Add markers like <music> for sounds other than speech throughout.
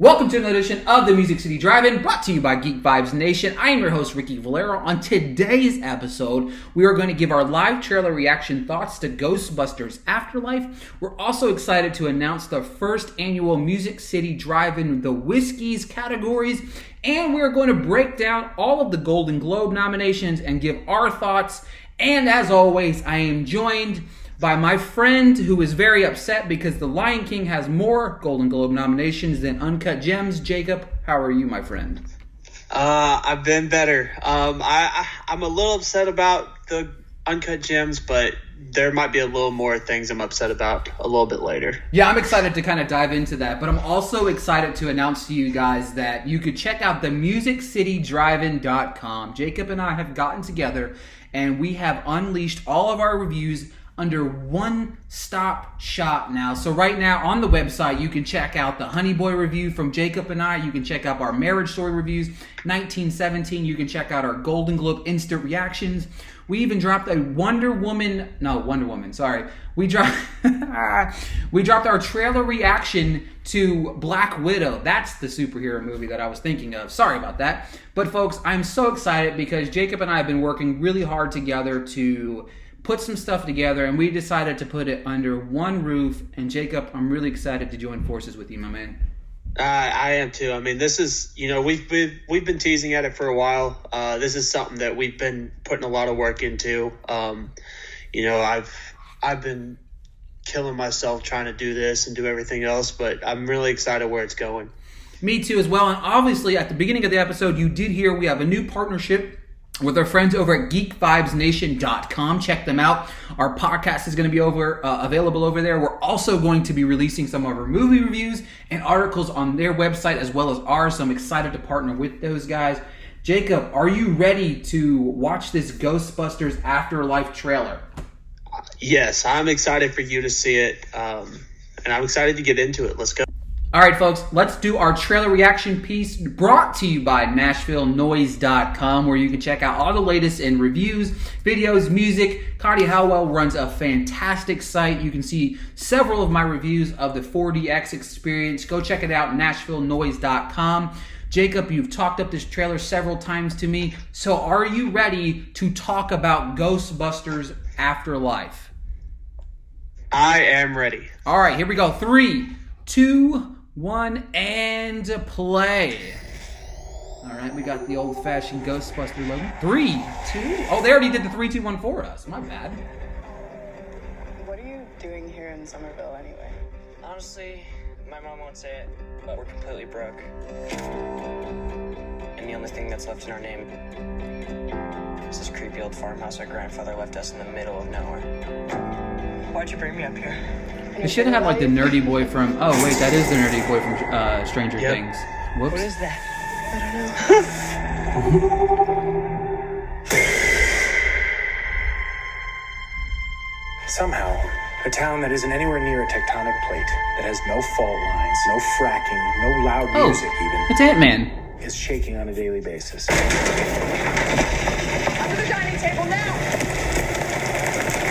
Welcome to another edition of the Music City Drive-In, brought to you by Geek Vibes Nation. I am your host Ricky Valero. On today's episode, we are going to give our live trailer reaction thoughts to Ghostbusters Afterlife. We're also excited to announce the first annual Music City Drive-In the Whiskies categories, and we're going to break down all of the Golden Globe nominations and give our thoughts. And as always, I am joined by my friend who is very upset because The Lion King has more Golden Globe nominations than Uncut Gems. Jacob, how are you, my friend? Uh, I've been better. Um, I, I am a little upset about the Uncut Gems, but there might be a little more things I'm upset about a little bit later. Yeah, I'm excited to kind of dive into that, but I'm also excited to announce to you guys that you could check out the musiccitydrivein.com. Jacob and I have gotten together and we have unleashed all of our reviews under one stop shop now. So right now on the website, you can check out the Honey Boy review from Jacob and I. You can check out our Marriage Story reviews, 1917. You can check out our Golden Globe instant reactions. We even dropped a Wonder Woman, no Wonder Woman, sorry. We dropped <laughs> we dropped our trailer reaction to Black Widow. That's the superhero movie that I was thinking of. Sorry about that. But folks, I'm so excited because Jacob and I have been working really hard together to put some stuff together, and we decided to put it under one roof. And Jacob, I'm really excited to join forces with you, my man. Uh, I am too. I mean, this is you know we've been we've been teasing at it for a while. Uh, this is something that we've been putting a lot of work into. Um, you know, I've I've been killing myself trying to do this and do everything else, but I'm really excited where it's going. Me too, as well. And obviously, at the beginning of the episode, you did hear we have a new partnership with our friends over at geekvibesnation.com. Check them out. Our podcast is going to be over uh, available over there. We're also going to be releasing some of our movie reviews and articles on their website as well as ours. So I'm excited to partner with those guys. Jacob, are you ready to watch this Ghostbusters Afterlife trailer? Yes, I'm excited for you to see it. Um, and I'm excited to get into it. Let's go. All right, folks, let's do our trailer reaction piece brought to you by NashvilleNoise.com, where you can check out all the latest in reviews, videos, music. Cardi Howell runs a fantastic site. You can see several of my reviews of the 4DX experience. Go check it out, NashvilleNoise.com. Jacob, you've talked up this trailer several times to me. So, are you ready to talk about Ghostbusters Afterlife? I am ready. All right, here we go. Three, two, one, and play. All right, we got the old fashioned Ghostbuster logo. Three, two. Oh, they already did the three, two, one for us. My bad. What are you doing here in Summerville anyway? Honestly, my mom won't say it, but we're completely broke. And the only thing that's left in our name is this creepy old farmhouse our grandfather left us in the middle of nowhere. Why'd you bring me up here? They should have had like the nerdy boy from. Oh wait, that is the nerdy boy from uh, Stranger Yep. Things. Whoops. What is that? I don't know. Somehow, a town that isn't anywhere near a tectonic plate, that has no fault lines, no fracking, no loud Oh, music even, it's Ant Man. is shaking on a daily basis. Under the dining table now!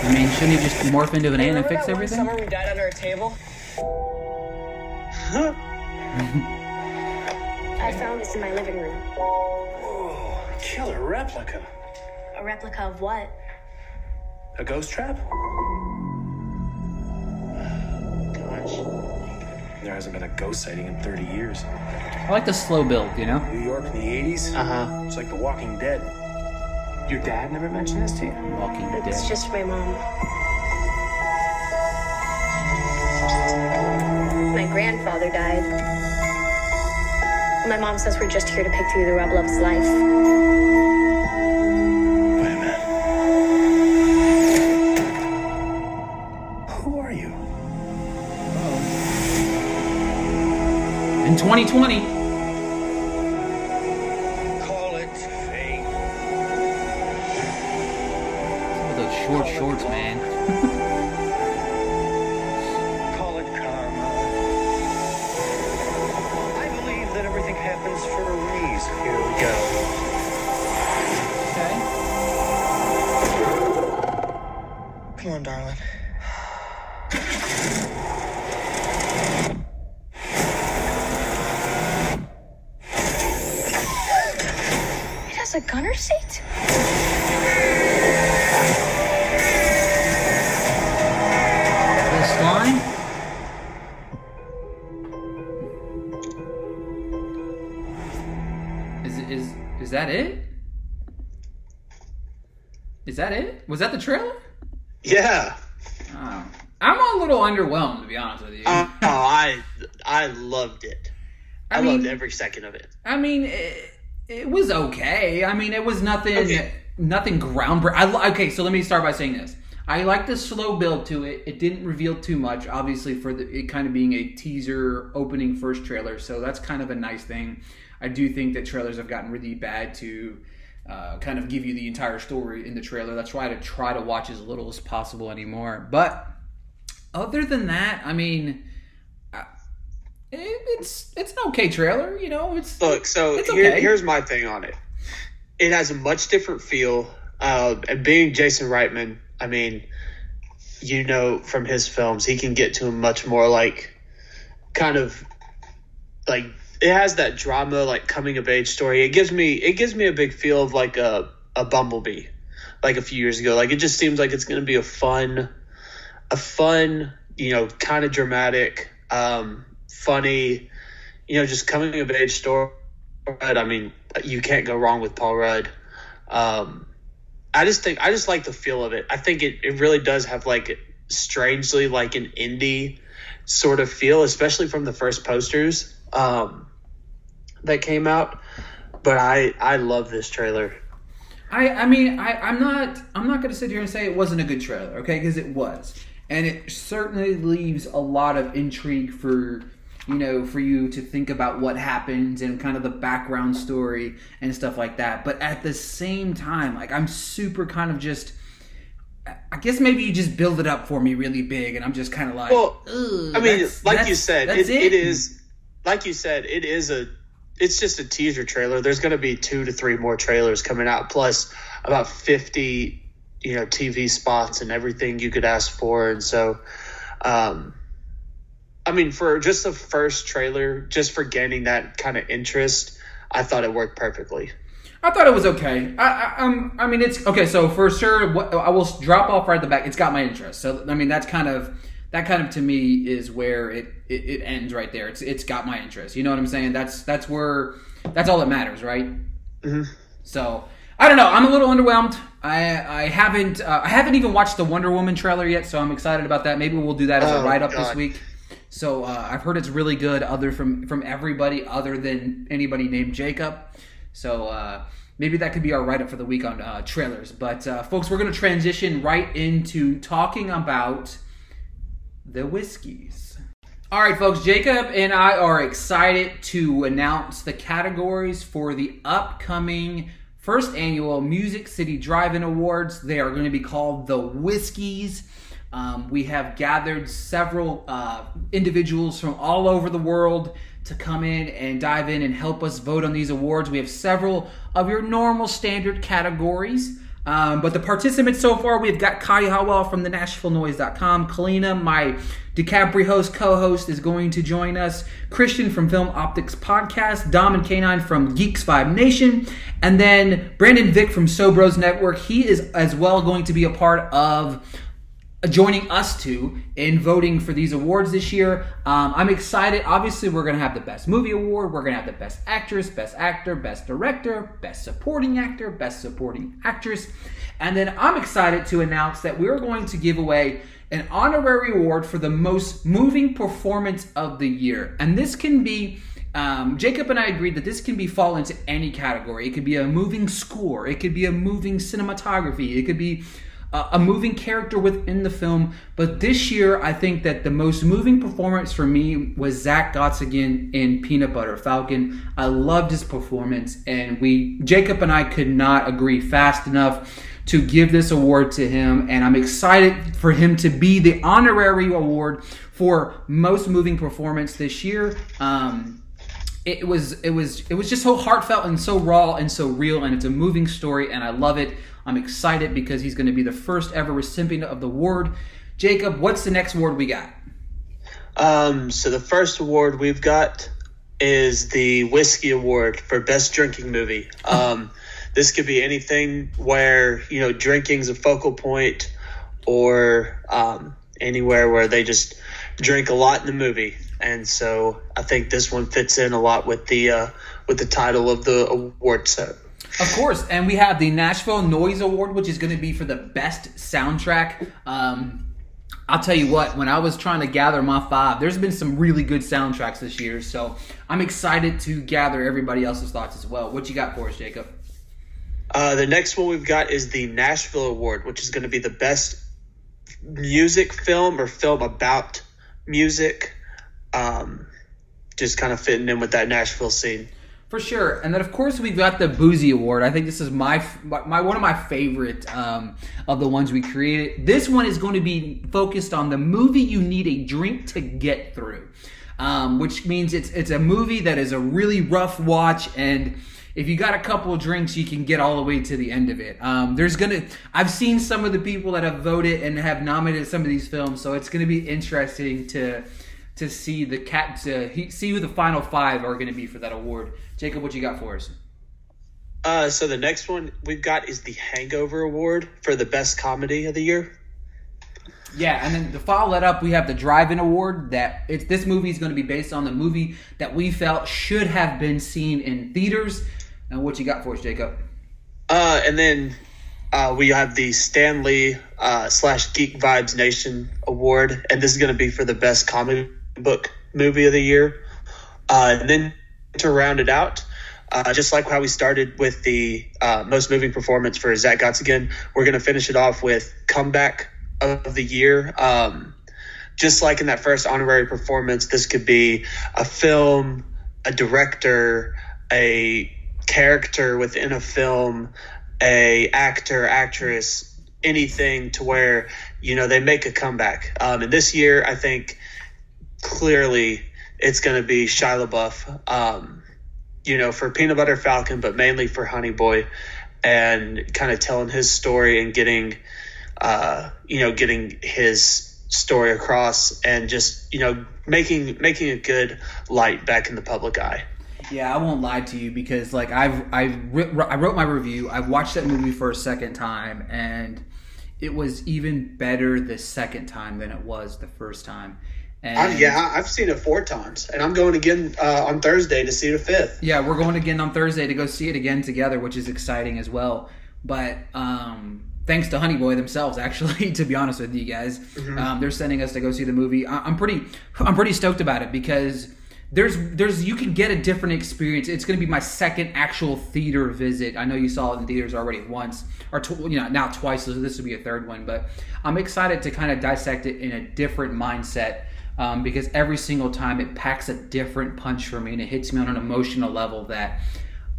I mean, shouldn't he just morph into an ant and fix that everything? summer we died under a table? Huh? <laughs> I found this in my living room. Whoa, killer replica. A replica of what? A ghost trap? Gosh. There hasn't been a ghost sighting in 30 years. I like the slow build, you know. New York in the 80s? Uh huh. It's like The Walking Dead. Your dad never mentioned this to you? Walking It's Dead. just my mom. My grandfather died. My mom says we're just here to pick through the rubble of his life. Wait a minute. Who are you? In 2020, Was that the trailer? Yeah. Oh. I'm a little underwhelmed to be honest with you. Oh, I I loved it. I, I mean- loved every second of it. I mean, it, it was okay. I mean, it was nothing, Okay. nothing groundbreaking. Okay, so let me start by saying this. I like the slow build to it. It didn't reveal too much, obviously, for the, it kind of being a teaser opening first trailer. So that's kind of a nice thing. I do think that trailers have gotten really bad to uh, kind of give you the entire story in the trailer. That's why I try to watch as little as possible anymore. But other than that, I mean, uh, it's it's an okay trailer. You know, it's Look, so It's here, here's my thing on it. It has a much different feel. Uh, and being Jason Reitman, I mean, you know from his films, he can get to a much more like kind of like it has that drama, like coming of age story. It gives me it gives me a big feel of like a a Bumblebee, like a few years ago. Like it just seems like it's going to be a fun, a fun, you know, kind of dramatic, um, funny, you know, just coming of age story. I mean, you can't go wrong with Paul Rudd. Um, I just think I just like the feel of it. I think it, it really does have like strangely like an indie sort of feel, especially from the first posters um, that came out. But I I love this trailer. I, I mean, I, I'm not, I'm not going to sit here and say it wasn't a good trailer, okay? Because it was, and it certainly leaves a lot of intrigue for, you know, for you to think about what happens and kind of the background story and stuff like that. But at the same time, like I'm super kind of just, I guess maybe you just build it up for me really big, and I'm just kind of like, Well, I mean, like you said, it, it is like you said, it is a it's just a teaser trailer. There's going to be two to three more trailers coming out, plus about fifty, you know, TV spots and everything you could ask for. And so, um, I mean, for just the first trailer, just for gaining that kind of interest, I thought it worked perfectly. I thought it was okay. I, I, um, I mean, it's okay. So for sure, what, I will drop off right at the back. It's got my interest. So I mean, that's kind of that kind of to me is where it, it, it ends right there. It's it's got my interest. You know what I'm saying? That's that's where that's all that matters, right? Mm-hmm. So I don't know. I'm a little underwhelmed. I I haven't uh, I haven't even watched the Wonder Woman trailer yet, so I'm excited about that. Maybe we'll do that as a Oh, write up this week. So uh, I've heard it's really good, other from from everybody other than anybody named Jacob. So uh, maybe that could be our write up for the week on uh, trailers. But uh, folks, we're going to transition right into talking about the Whiskies. All right, folks, Jacob and I are excited to announce the categories for the upcoming first annual Music City Drive-In Awards. They are going to be called the Whiskies. Um, we have gathered several uh, individuals from all over the world to come in and dive in and help us vote on these awards. We have several of your normal standard categories. Um, but the participants so far, we've got Kai Howell from the NashvilleNoise.com. Kalina, my DiCaprio host, co-host, is going to join us. Christian from Film Optics Podcast. Dom and Canine from Geek Vibes Nation. And then Brandon Vick from Sobros Network. He is as well going to be a part of joining us two in voting for these awards this year. Um, I'm excited. Obviously, we're going to have the Best Movie Award. We're going to have the Best Actress, Best Actor, Best Director, Best Supporting Actor, Best Supporting Actress. And then I'm excited to announce that we're going to give away an honorary award for the most moving performance of the year. And this can be. Um, Jacob and I agreed that this can be fall into any category. It could be a moving score. It could be a moving cinematography. It could be a, a moving character within the film. But this year, I think that the most moving performance for me was Zack Gottsagen in Peanut Butter Falcon. I loved his performance, and we, Jacob and I, could not agree fast enough to give this award to him. And I'm excited for him to be the honorary award for most moving performance this year. Um, it was it was it was just so heartfelt and so raw and so real and it's a moving story and I love it. I'm excited because he's going to be the first ever recipient of the award. Jacob, what's the next award we got? Um, so the first award we've got is the Whiskey Award for Best Drinking Movie. Um, this could be anything where you know drinking's a focal point, or um, anywhere where they just drink a lot in the movie. And so I think this one fits in a lot with the uh, with the title of the award set. Of course, and we have the Nashville Noise Award, which is going to be for the best soundtrack. Um, I'll tell you what, when I was trying to gather my five, there's been some really good soundtracks this year, so I'm excited to gather everybody else's thoughts as well. What you got for us, Jacob? Uh, the next one we've got is the Nashville Award, which is going to be the best music film or film about music. Um, just kind of fitting in with that Nashville scene. For sure, and then of course we've got the Boozy Award. I think this is my my one of my favorite um, of the ones we created. This one is going to be focused on the movie you need a drink to get through, um, which means it's it's a movie that is a really rough watch and if you got a couple drinks, you can get all the way to the end of it. Um, there's gonna, I've seen some of the people that have voted and have nominated some of these films, so it's gonna be interesting to to see the cat to see who the final five are gonna be for that award. Jacob, what you got for us? Uh, so the next one we've got is the Hangover Award for the best comedy of the year. Yeah, and then to follow that up, we have the Drive-In Award. That it's this movie is going to be based on the movie that we felt should have been seen in theaters. And what you got for us, Jacob? Uh, and then uh, we have the Stan Lee uh, slash Geek Vibes Nation Award, and this is going to be for the best comic book movie of the year. Uh, and then to round it out, uh, just like how we started with the uh, most moving performance for Zack Gottsagen, we're going to finish it off with comeback of the year. Um, just like in that first honorary performance, this could be a film, a director, a character within a film, a actor, actress, anything to where you know they make a comeback. Um, and this year, I think clearly it's going to be Shia LaBeouf. Um, you know, for Peanut Butter Falcon, but mainly for Honey Boy, and kind of telling his story and getting, uh, you know, getting his story across, and just you know making making a good light back in the public eye. Yeah, I won't lie to you because like I've I I wrote my review. I watched that movie for a second time, and it was even better the second time than it was the first time. And I, yeah, I've seen it four times, and I'm going again uh, on Thursday to see the fifth. Yeah, we're going again on Thursday to go see it again together, which is exciting as well. But um, thanks to Honey Boy themselves, <laughs> actually, to be honest with you guys, mm-hmm. um, they're sending us to go see the movie. I- am pretty, I'm pretty stoked about it because there's, there's, you can get a different experience. It's going to be my second actual theater visit. I know you saw it in theaters already once, or tw- you know now twice. So this will be a third one. But I'm excited to kind of dissect it in a different mindset um, because every single time it packs a different punch for me and it hits me on an emotional level that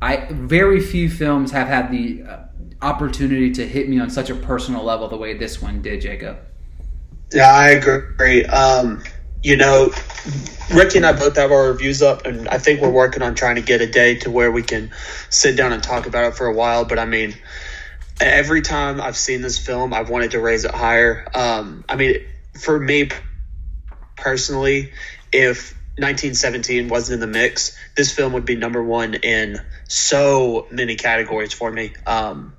I very few films have had the uh, opportunity to hit me on such a personal level the way this one did, Jacob. Yeah, I agree. Um, you know, Ricky and I both have our reviews up, and I think we're working on trying to get a day to where we can sit down and talk about it for a while. But I mean, every time I've seen this film, I've wanted to raise it higher. Um, I mean, for me personally, if 1917 wasn't in the mix, this film would be number one in so many categories for me. Um,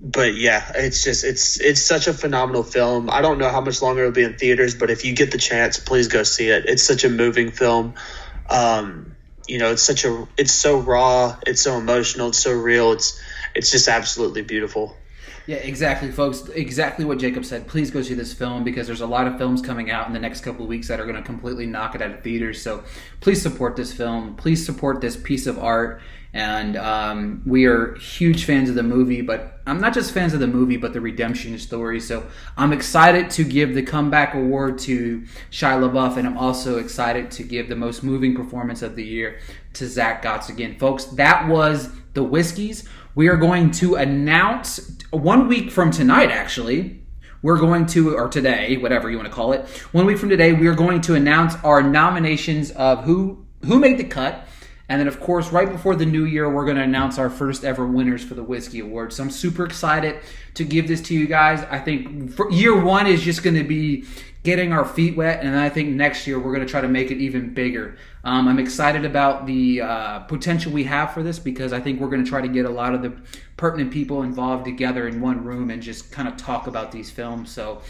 but yeah, it's just it's it's such a phenomenal film. I don't know how much longer it'll be in theaters, but if you get the chance, please go see it. It's such a moving film. Um, you know, it's such a it's so raw, it's so emotional, it's so real. It's it's just absolutely beautiful. Yeah, exactly, folks. Exactly what Jacob said. Please go see this film because there's a lot of films coming out in the next couple of weeks that are going to completely knock it out of theaters. So please support this film. Please support this piece of art. And um, we are huge fans of the movie, but I'm not just fans of the movie, but the redemption story. So I'm excited to give the comeback award to Shia LaBeouf, and I'm also excited to give the most moving performance of the year to Zack Gottsagen. Folks, that was the Whiskies. We are going to announce one week from tonight, actually, we're going to, or today, whatever you want to call it, one week from today, we are going to announce our nominations of who who made the cut. And then, of course, right before the new year, we're going to announce our first ever winners for the Whiskey Award. So I'm super excited to give this to you guys. I think year one is just going to be getting our feet wet. And I think next year, we're going to try to make it even bigger. Um, I'm excited about the uh, potential we have for this because I think we're going to try to get a lot of the pertinent people involved together in one room and just kind of talk about these films. So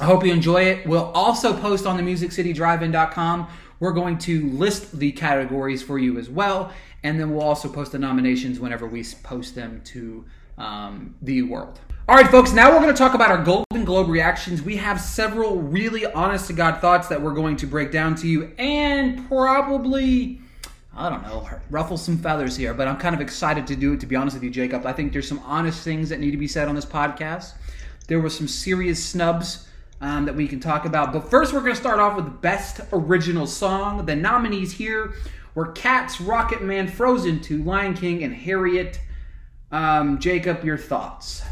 I hope you enjoy it. We'll also post on the musiccitydrivein.com. We're going to list the categories for you as well, and then we'll also post the nominations whenever we post them to um, the world. All right, folks, now we're going to talk about our Golden Globe reactions. We have several really honest to God thoughts that we're going to break down to you and probably, I don't know, ruffle some feathers here, but I'm kind of excited to do it, to be honest with you, Jacob. I think there's some honest things that need to be said on this podcast. There were some serious snubs um, that we can talk about. But first, we're going to start off with the Best Original Song. The nominees here were Cats, Rocket Man, Frozen 2, Lion King, and Harriet. Um, Jacob, your thoughts?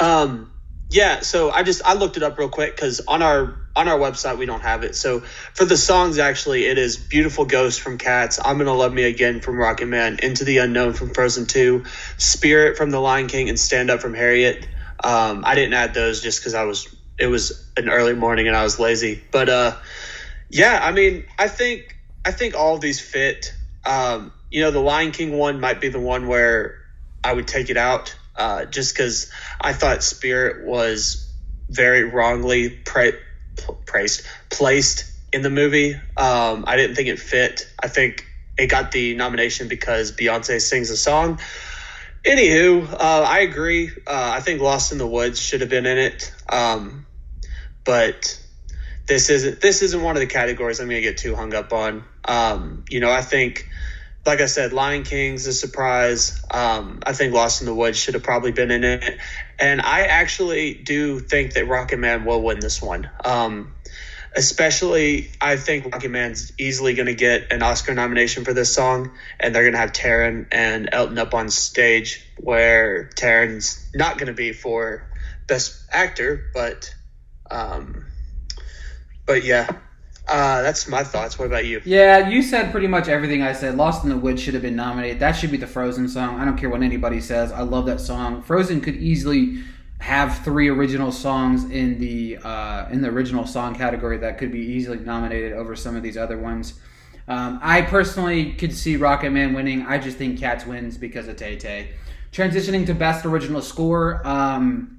Um, yeah, so I just I looked it up real quick because on our on our website we don't have it. So for the songs, actually, it is "Beautiful Ghost" from Cats, "I'm Gonna Love Me Again" from Rocket Man, "Into the Unknown" from Frozen Two, "Spirit" from The Lion King, and "Stand Up" from Harriet. Um, I didn't add those just because I was it was an early morning and I was lazy. But uh, yeah, I mean, I think I think all these fit. Um, you know, the Lion King one might be the one where I would take it out uh, just because I thought Spirit was very wrongly pra- praised, placed in the movie. Um, I didn't think it fit. I think it got the nomination because Beyonce sings a song. Anywho, uh, I agree. Uh, I think Lost in the Woods should have been in it, um, but this isn't. This isn't one of the categories I'm going to get too hung up on. Um, you know, I think like I said, Lion King's a surprise. Um, I think Lost in the Woods should have probably been in it, and I actually do think that Rocket Man will win this one. Um, especially, I think Rocket Man's easily going to get an Oscar nomination for this song, and they're going to have Taron and Elton up on stage, where Taron's not going to be for Best Actor, but, um, but yeah, uh, that's my thoughts. What about you? Yeah, you said pretty much everything I said. Lost in the Woods should have been nominated. That should be the Frozen song. I don't care what anybody says. I love that song. Frozen could easily have three original songs in the uh, in the original song category that could be easily nominated over some of these other ones. Um, I personally could see Rocket Man winning. I just think Cats wins because of Tay Tay. Transitioning to Best Original Score. Um,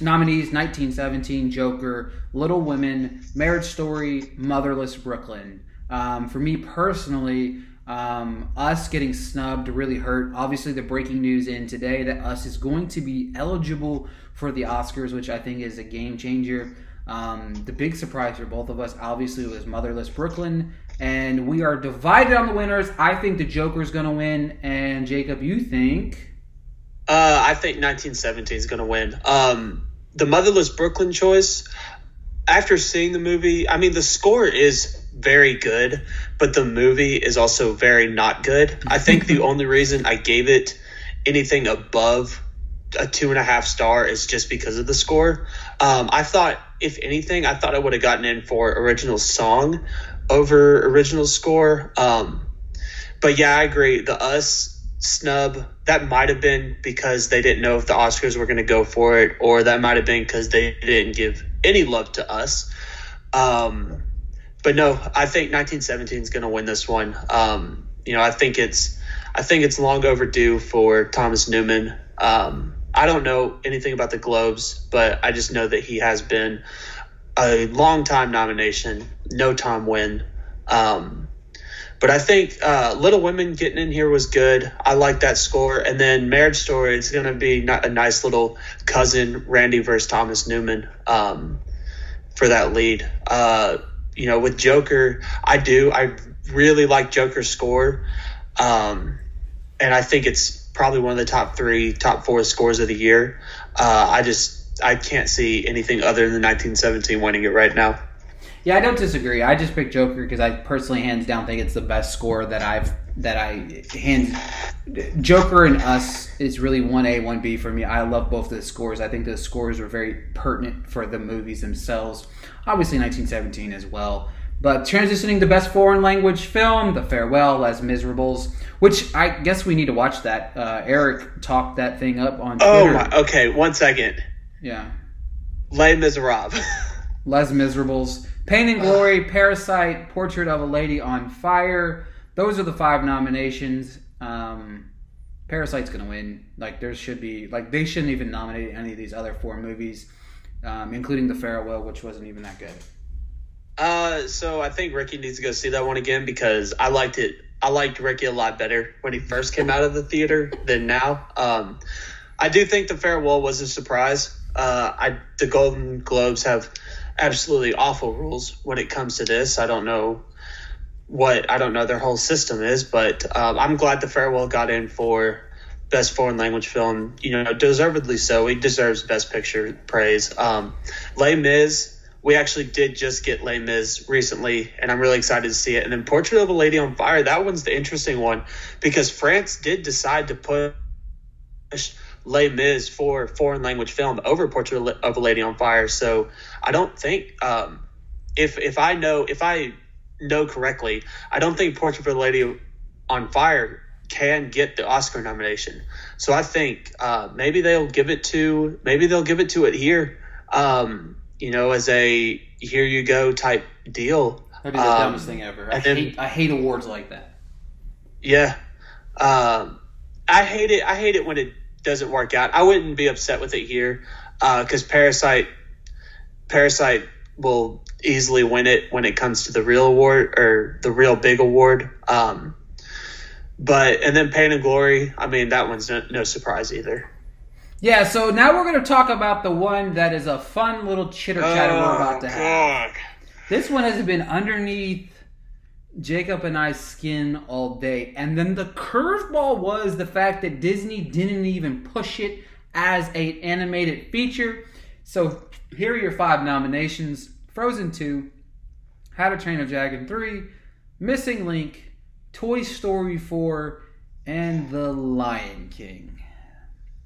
Nominees 1917, Joker, Little Women, Marriage Story, Motherless Brooklyn. Um, for me personally, um, us getting snubbed really hurt. Obviously, the breaking news in today that us is going to be eligible for the Oscars, which I think is a game changer. Um, the big surprise for both of us, obviously, was Motherless Brooklyn, and we are divided on the winners. I think the Joker is going to win, and Jacob, you think? Uh, I think 1917 is going to win. Um, the Motherless Brooklyn choice, after seeing the movie, I mean, the score is very good, but the movie is also very not good. I think the <laughs> only reason I gave it anything above a two and a half star is just because of the score. Um, I thought, if anything, I thought I would have gotten in for original song over original score. Um, but yeah, I agree. The Us snub that might have been because they didn't know if the oscars were going to go for it or that might have been because they didn't give any love to us. Um, but no i think 1917 is going to win this one. Um, you know i think it's i think it's long overdue for thomas newman. Um, i don't know anything about the globes but i just know that he has been a long time nomination no time win um, but I think uh, Little Women getting in here was good. I like that score. And then Marriage Story, it's going to be a nice little cousin, Randy versus Thomas Newman, um, for that lead. Uh, you know, with Joker, I do. I really like Joker's score. Um, and I think it's probably one of the top three, top four scores of the year. Uh, I just, I can't see anything other than 1917 winning it right now. Yeah, I don't disagree. I just picked Joker because I personally, hands down, think it's the best score that I've that I hands. Joker and Us is really one A, one B for me. I love both the scores. I think the scores are very pertinent for the movies themselves. Obviously, 1917 as well. But transitioning to best foreign language film, The Farewell, Les Miserables, which I guess we need to watch that. Uh, Eric talked that thing up on oh Twitter. Oh, okay. One second. Yeah. Les Miserables. Les Miserables Pain and Glory, Parasite, Portrait of a Lady on Fire. Those are the five nominations. Um, Parasite's gonna win. Like there should be like they shouldn't even nominate any of these other four movies, um, including The Farewell, which wasn't even that good. Uh, so I think Ricky needs to go see that one again because I liked it. I liked Ricky a lot better when he first came out of the theater than now. Um, I do think The Farewell was a surprise. Uh, I the Golden Globes have absolutely awful rules when it comes to this. I don't know what I don't know their whole system is, but um, I'm glad The Farewell got in for best foreign language film. You know, deservedly so. He deserves best picture praise. Um, Les Mis we actually did just get Les Mis recently, and I'm really excited to see it. And then Portrait of a Lady on Fire, that one's the interesting one because France did decide to push Les Mis for foreign language film over Portrait of a Lady on Fire. So I don't think, um, if if I know if I know correctly, I don't think Portrait of a Lady on Fire can get the Oscar nomination. So I think uh, maybe they'll give it to maybe they'll give it to it here. Um, you know, as a here you go type deal. That'd be the Um, dumbest thing ever. I then- hate I hate awards like that. Yeah. Um, I hate it. I hate it when it doesn't work out. I wouldn't be upset with it here because Parasite, Parasite will easily win it when it comes to the real award or the real big award. Um, but and then Pain and Glory. I mean, that one's no, no surprise either. Yeah, so now we're going to talk about the one that is a fun little chitter chatter we're about to have. This one has been underneath Jacob and I skin all day. And then the curveball was the fact that Disney didn't even push it as a animated feature. So here are your five nominations Frozen 2, How to Train a Dragon 3, Missing Link, Toy Story 4, and The Lion King.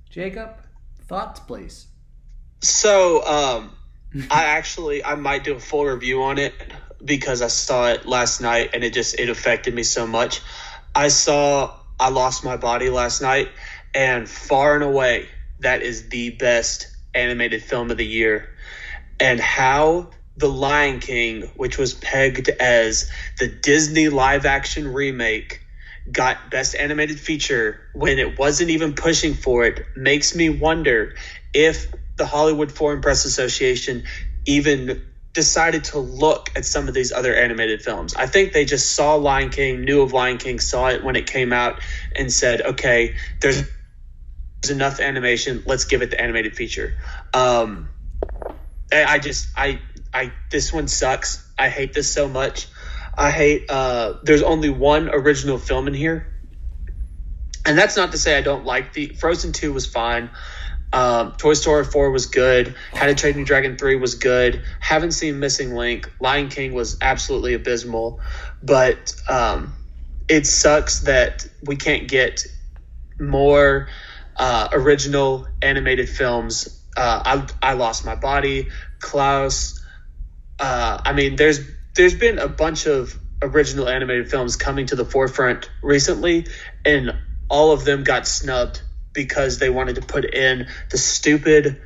Jacob, thoughts, please. So, um, I actually I might do a full review on it because I saw it last night and it just it affected me so much. I saw I lost my body last night and far and away that is the best animated film of the year. And how The Lion King, which was pegged as the Disney live action remake, got best animated feature when it wasn't even pushing for it makes me wonder if the Hollywood Foreign Press Association even decided to look at some of these other animated films. I think they just saw Lion King, knew of Lion King, saw it when it came out, and said, okay, there's, there's enough animation, let's give it the animated feature. Um, I just, I, I, this one sucks. I hate this so much. I hate, uh, there's only one original film in here. And that's not to say I don't like the Frozen 2 was fine. Um, Toy Story 4 was good. How to Train Your Dragon 3 was good. Haven't seen Missing Link. Lion King was absolutely abysmal. But um, it sucks that we can't get more uh, original animated films. Uh, I, I Lost My Body, Klaus. Uh, I mean, there's there's been a bunch of original animated films coming to the forefront recently, and all of them got snubbed because they wanted to put in the stupid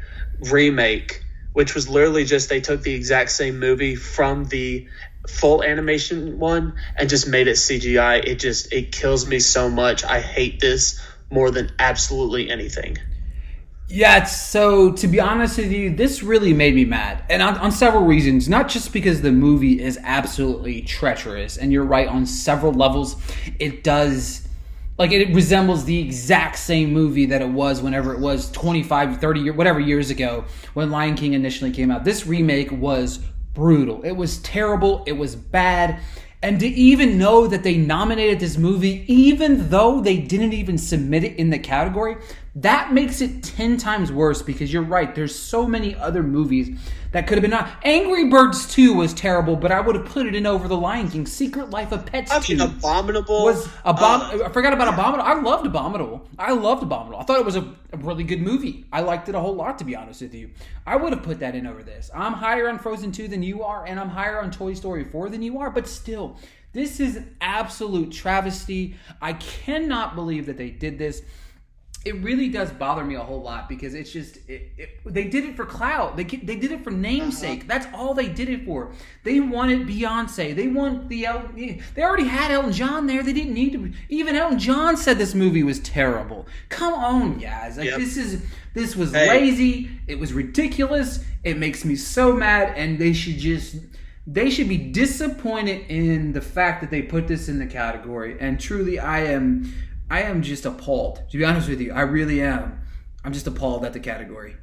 remake, which was literally just they took the exact same movie from the full animation one and just made it CGI. It just it kills me so much. I hate this more than absolutely anything. Yeah, so to be honest with you, this really made me mad, and on, on several reasons. Not just because the movie is absolutely treacherous, and you're right on several levels. It does, like, it resembles the exact same movie that it was whenever it was 25, 30, year, whatever years ago when Lion King initially came out. This remake was brutal. It was terrible. It was bad. And to even know that they nominated this movie, even though they didn't even submit it in the category, that makes it 10 times worse because you're right. There's so many other movies that could have been not. Angry Birds 2 was terrible, but I would have put it in over The Lion King. Secret Life of Pets I 2 Abominable was abom- uh, I forgot about Abominable. I loved Abominable. I loved Abominable. I thought it was a, a really good movie. I liked it a whole lot, to be honest with you. I would have put that in over this. I'm higher on Frozen 2 than you are, and I'm higher on Toy Story 4 than you are, but still, this is an absolute travesty. I cannot believe that they did this. It really does bother me a whole lot because it's just it, it, they did it for clout. They they did it for namesake. That's all they did it for. They wanted Beyonce. They want the El- they already had Elton John there. They didn't need to. Even Elton John said this movie was terrible. Come on, guys. Like Yep. this is this was Hey. lazy. It was ridiculous. It makes me so mad, and they should just. They should be disappointed in the fact that they put this in the category. And truly, I am, I am just appalled. To be honest with you, I really am. I'm just appalled at the category.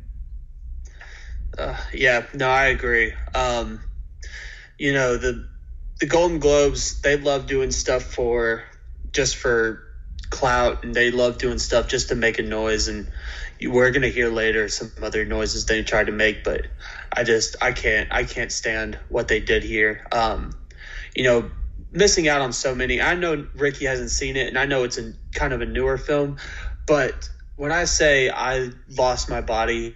Uh, yeah, no, I agree. Um, you know the the Golden Globes they love doing stuff for just for clout, and they love doing stuff just to make a noise. And you, we're gonna hear later some other noises they tried to make, but I just I can't I can't stand what they did here. Um, you know, missing out on so many. I know Ricky hasn't seen it, and I know it's a kind of a newer film, but when I say I lost my body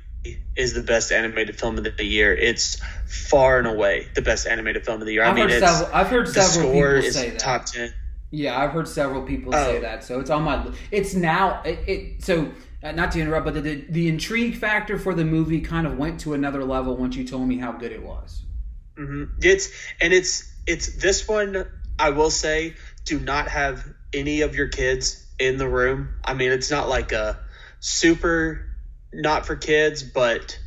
is the best animated film of the year, it's far and away the best animated film of the year. I've I mean, heard it's several. I've heard several people say that. top ten. Yeah, I've heard several people say Oh. that. So it's on my. It's now. It, it so uh, not to interrupt, but the, the the intrigue factor for the movie kind of went to another level once you told me how good it was. hmm It's and it's it's this one. I will say, do not have any of your kids in the room. I mean, it's not like a super not for kids, but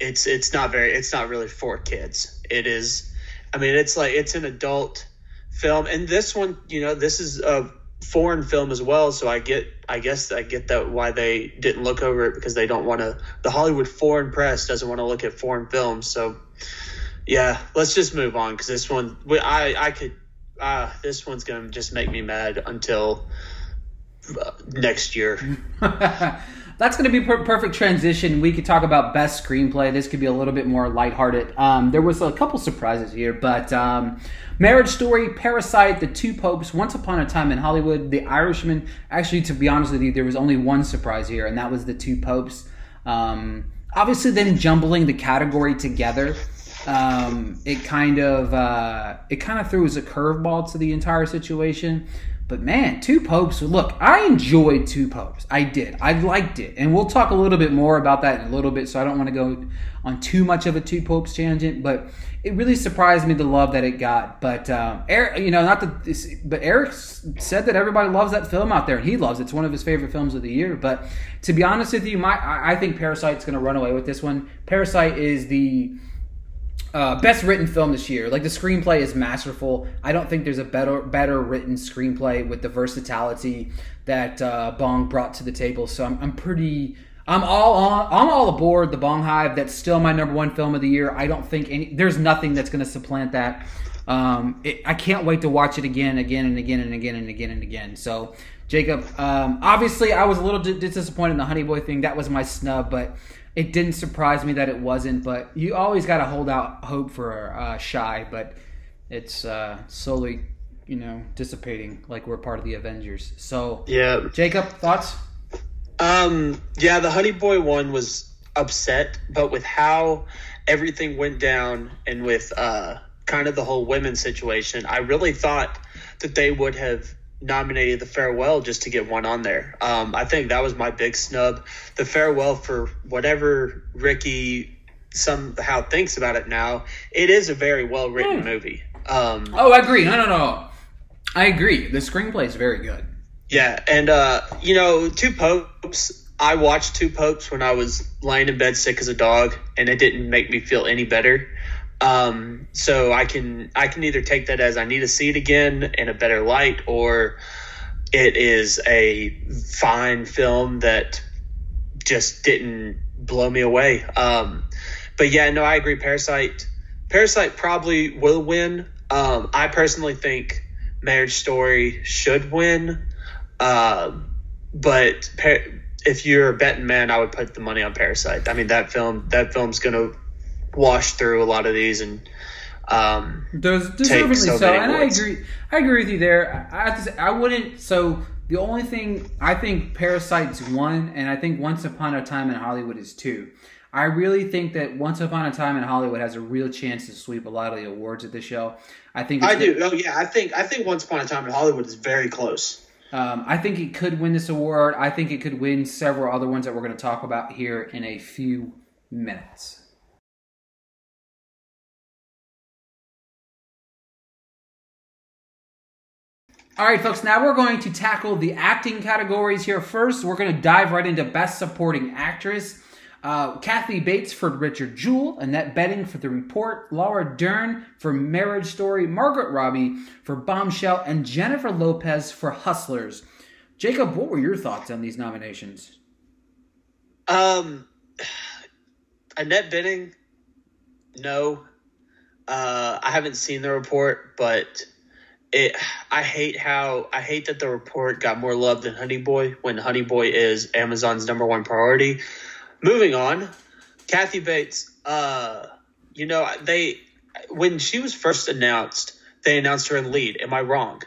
it's it's not very it's not really for kids. It is. I mean, it's like it's an adult film, and this one, you know, this is a foreign film as well. So I get, I guess, I get that why they didn't look over it because they don't want to. The Hollywood foreign press doesn't want to look at foreign films. So yeah, let's just move on because this one, I, I could, uh, this one's gonna just make me mad until uh, next year. <laughs> That's going to be per- perfect transition. We could talk about best screenplay. This could be a little bit more lighthearted. Um, there was a couple surprises here, but um, Marriage Story, Parasite, The Two Popes, Once Upon a Time in Hollywood, The Irishman. Actually, to be honest with you, there was only one surprise here, and that was The Two Popes. Um, obviously, them jumbling the category together, um, it kind of uh, it kind of threw as a curveball to the entire situation. But man, Two Popes, look, I enjoyed Two Popes. I did. I liked it. And we'll talk a little bit more about that in a little bit, so I don't want to go on too much of a Two Popes tangent, but it really surprised me the love that it got. But um, Eric, you know, not this, but Eric said that everybody loves that film out there, and he loves it. It's one of his favorite films of the year. But to be honest with you, my I think Parasite's going to run away with this one. Parasite is the uh, best written film this year. Like the screenplay is masterful. I don't think there's a better better written screenplay with the versatility that uh, Bong brought to the table. So I'm, I'm pretty. I'm all on. I'm all aboard the Bong Hive. That's still my number one film of the year. I don't think any. There's nothing that's going to supplant that. Um, it, I can't wait to watch it again, again, and again, and again, and again, and again. So, Jacob, um, obviously, I was a little di- disappointed in the Honey Boy thing. That was my snub, but it didn't surprise me that it wasn't. But you always got to hold out hope for uh, Shy, but it's uh, slowly, you know, dissipating. Like we're part of the Avengers. So, Yeah, Jacob, thoughts? Um, yeah, the Honey Boy one was upset, but with how everything went down and with uh, kind of the whole women situation, I really thought that they would have nominated the farewell just to get one on there. Um, I think that was my big snub. The farewell for whatever Ricky somehow thinks about it now, it is a very well written movie. Um, Oh, I agree. No, no, no. I agree. The screenplay is very good. Yeah, and uh, you know, Two Popes. I watched Two Popes when I was lying in bed sick as a dog, and it didn't make me feel any better. Um, so I can I can either take that as I need to see it again in a better light, or it is a fine film that just didn't blow me away. Um, but yeah, no, I agree. Parasite, Parasite probably will win. Um, I personally think Marriage Story should win. Uh, but par- if you're a betting man, I would put the money on Parasite. I mean, that film that film's gonna wash through a lot of these and um, There's deservedly so so, and I agree. I agree with you there. I, I have to say, I wouldn't. So the only thing I think Parasite's one, and I think Once Upon a Time in Hollywood is two. I really think that Once Upon a Time in Hollywood has a real chance to sweep a lot of the awards at the show. I think I do. Oh yeah, I think I think Once Upon a Time in Hollywood is very close. Um, I think it could win this award. I think it could win several other ones that we're going to talk about here in a few minutes. All right, folks, now we're going to tackle the acting categories here. First, we're going to dive right into Best Supporting Actress. Uh, Kathy Bates for Richard Jewell, Annette Bening for The Report, Laura Dern for Marriage Story, Margaret Robbie for Bombshell, and Jennifer Lopez for Hustlers. Jacob, what were your thoughts on these nominations? Um, Annette Bening, no. Uh, I haven't seen the report, but it. I hate how I hate that the report got more love than Honey Boy when Honey Boy is Amazon's number one priority. Moving on, Kathy Bates. Uh, you know they when she was first announced, they announced her in lead. Am I wrong?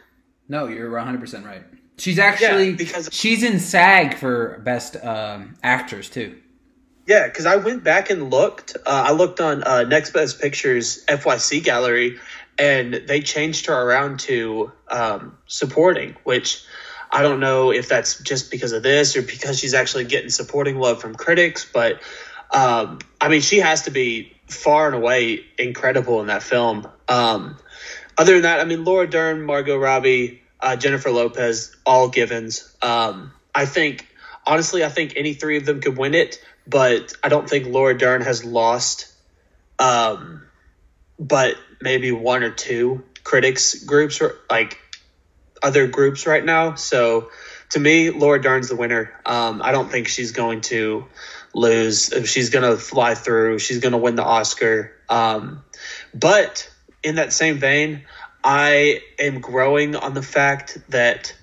No, you're 100% right. She's actually Yeah, because- she's in SAG for best um, actors too. Yeah, because I went back and looked. Uh, I looked on uh, Next Best Pictures FYC gallery, and they changed her around to um, supporting, which I don't know if that's just because of this or because she's actually getting supporting love from critics. But um, I mean, she has to be far and away incredible in that film. Um, other than that, I mean, Laura Dern, Margot Robbie, uh, Jennifer Lopez, all givens. Um, I think, honestly, I think any three of them could win it, but I don't think Laura Dern has lost, um, but maybe one or two critics groups or like other groups right now. So to me, Laura Dern's the winner. Um, I don't think she's going to lose. She's going to fly through, she's going to win the Oscar. Um, but in that same vein, I am growing on the fact that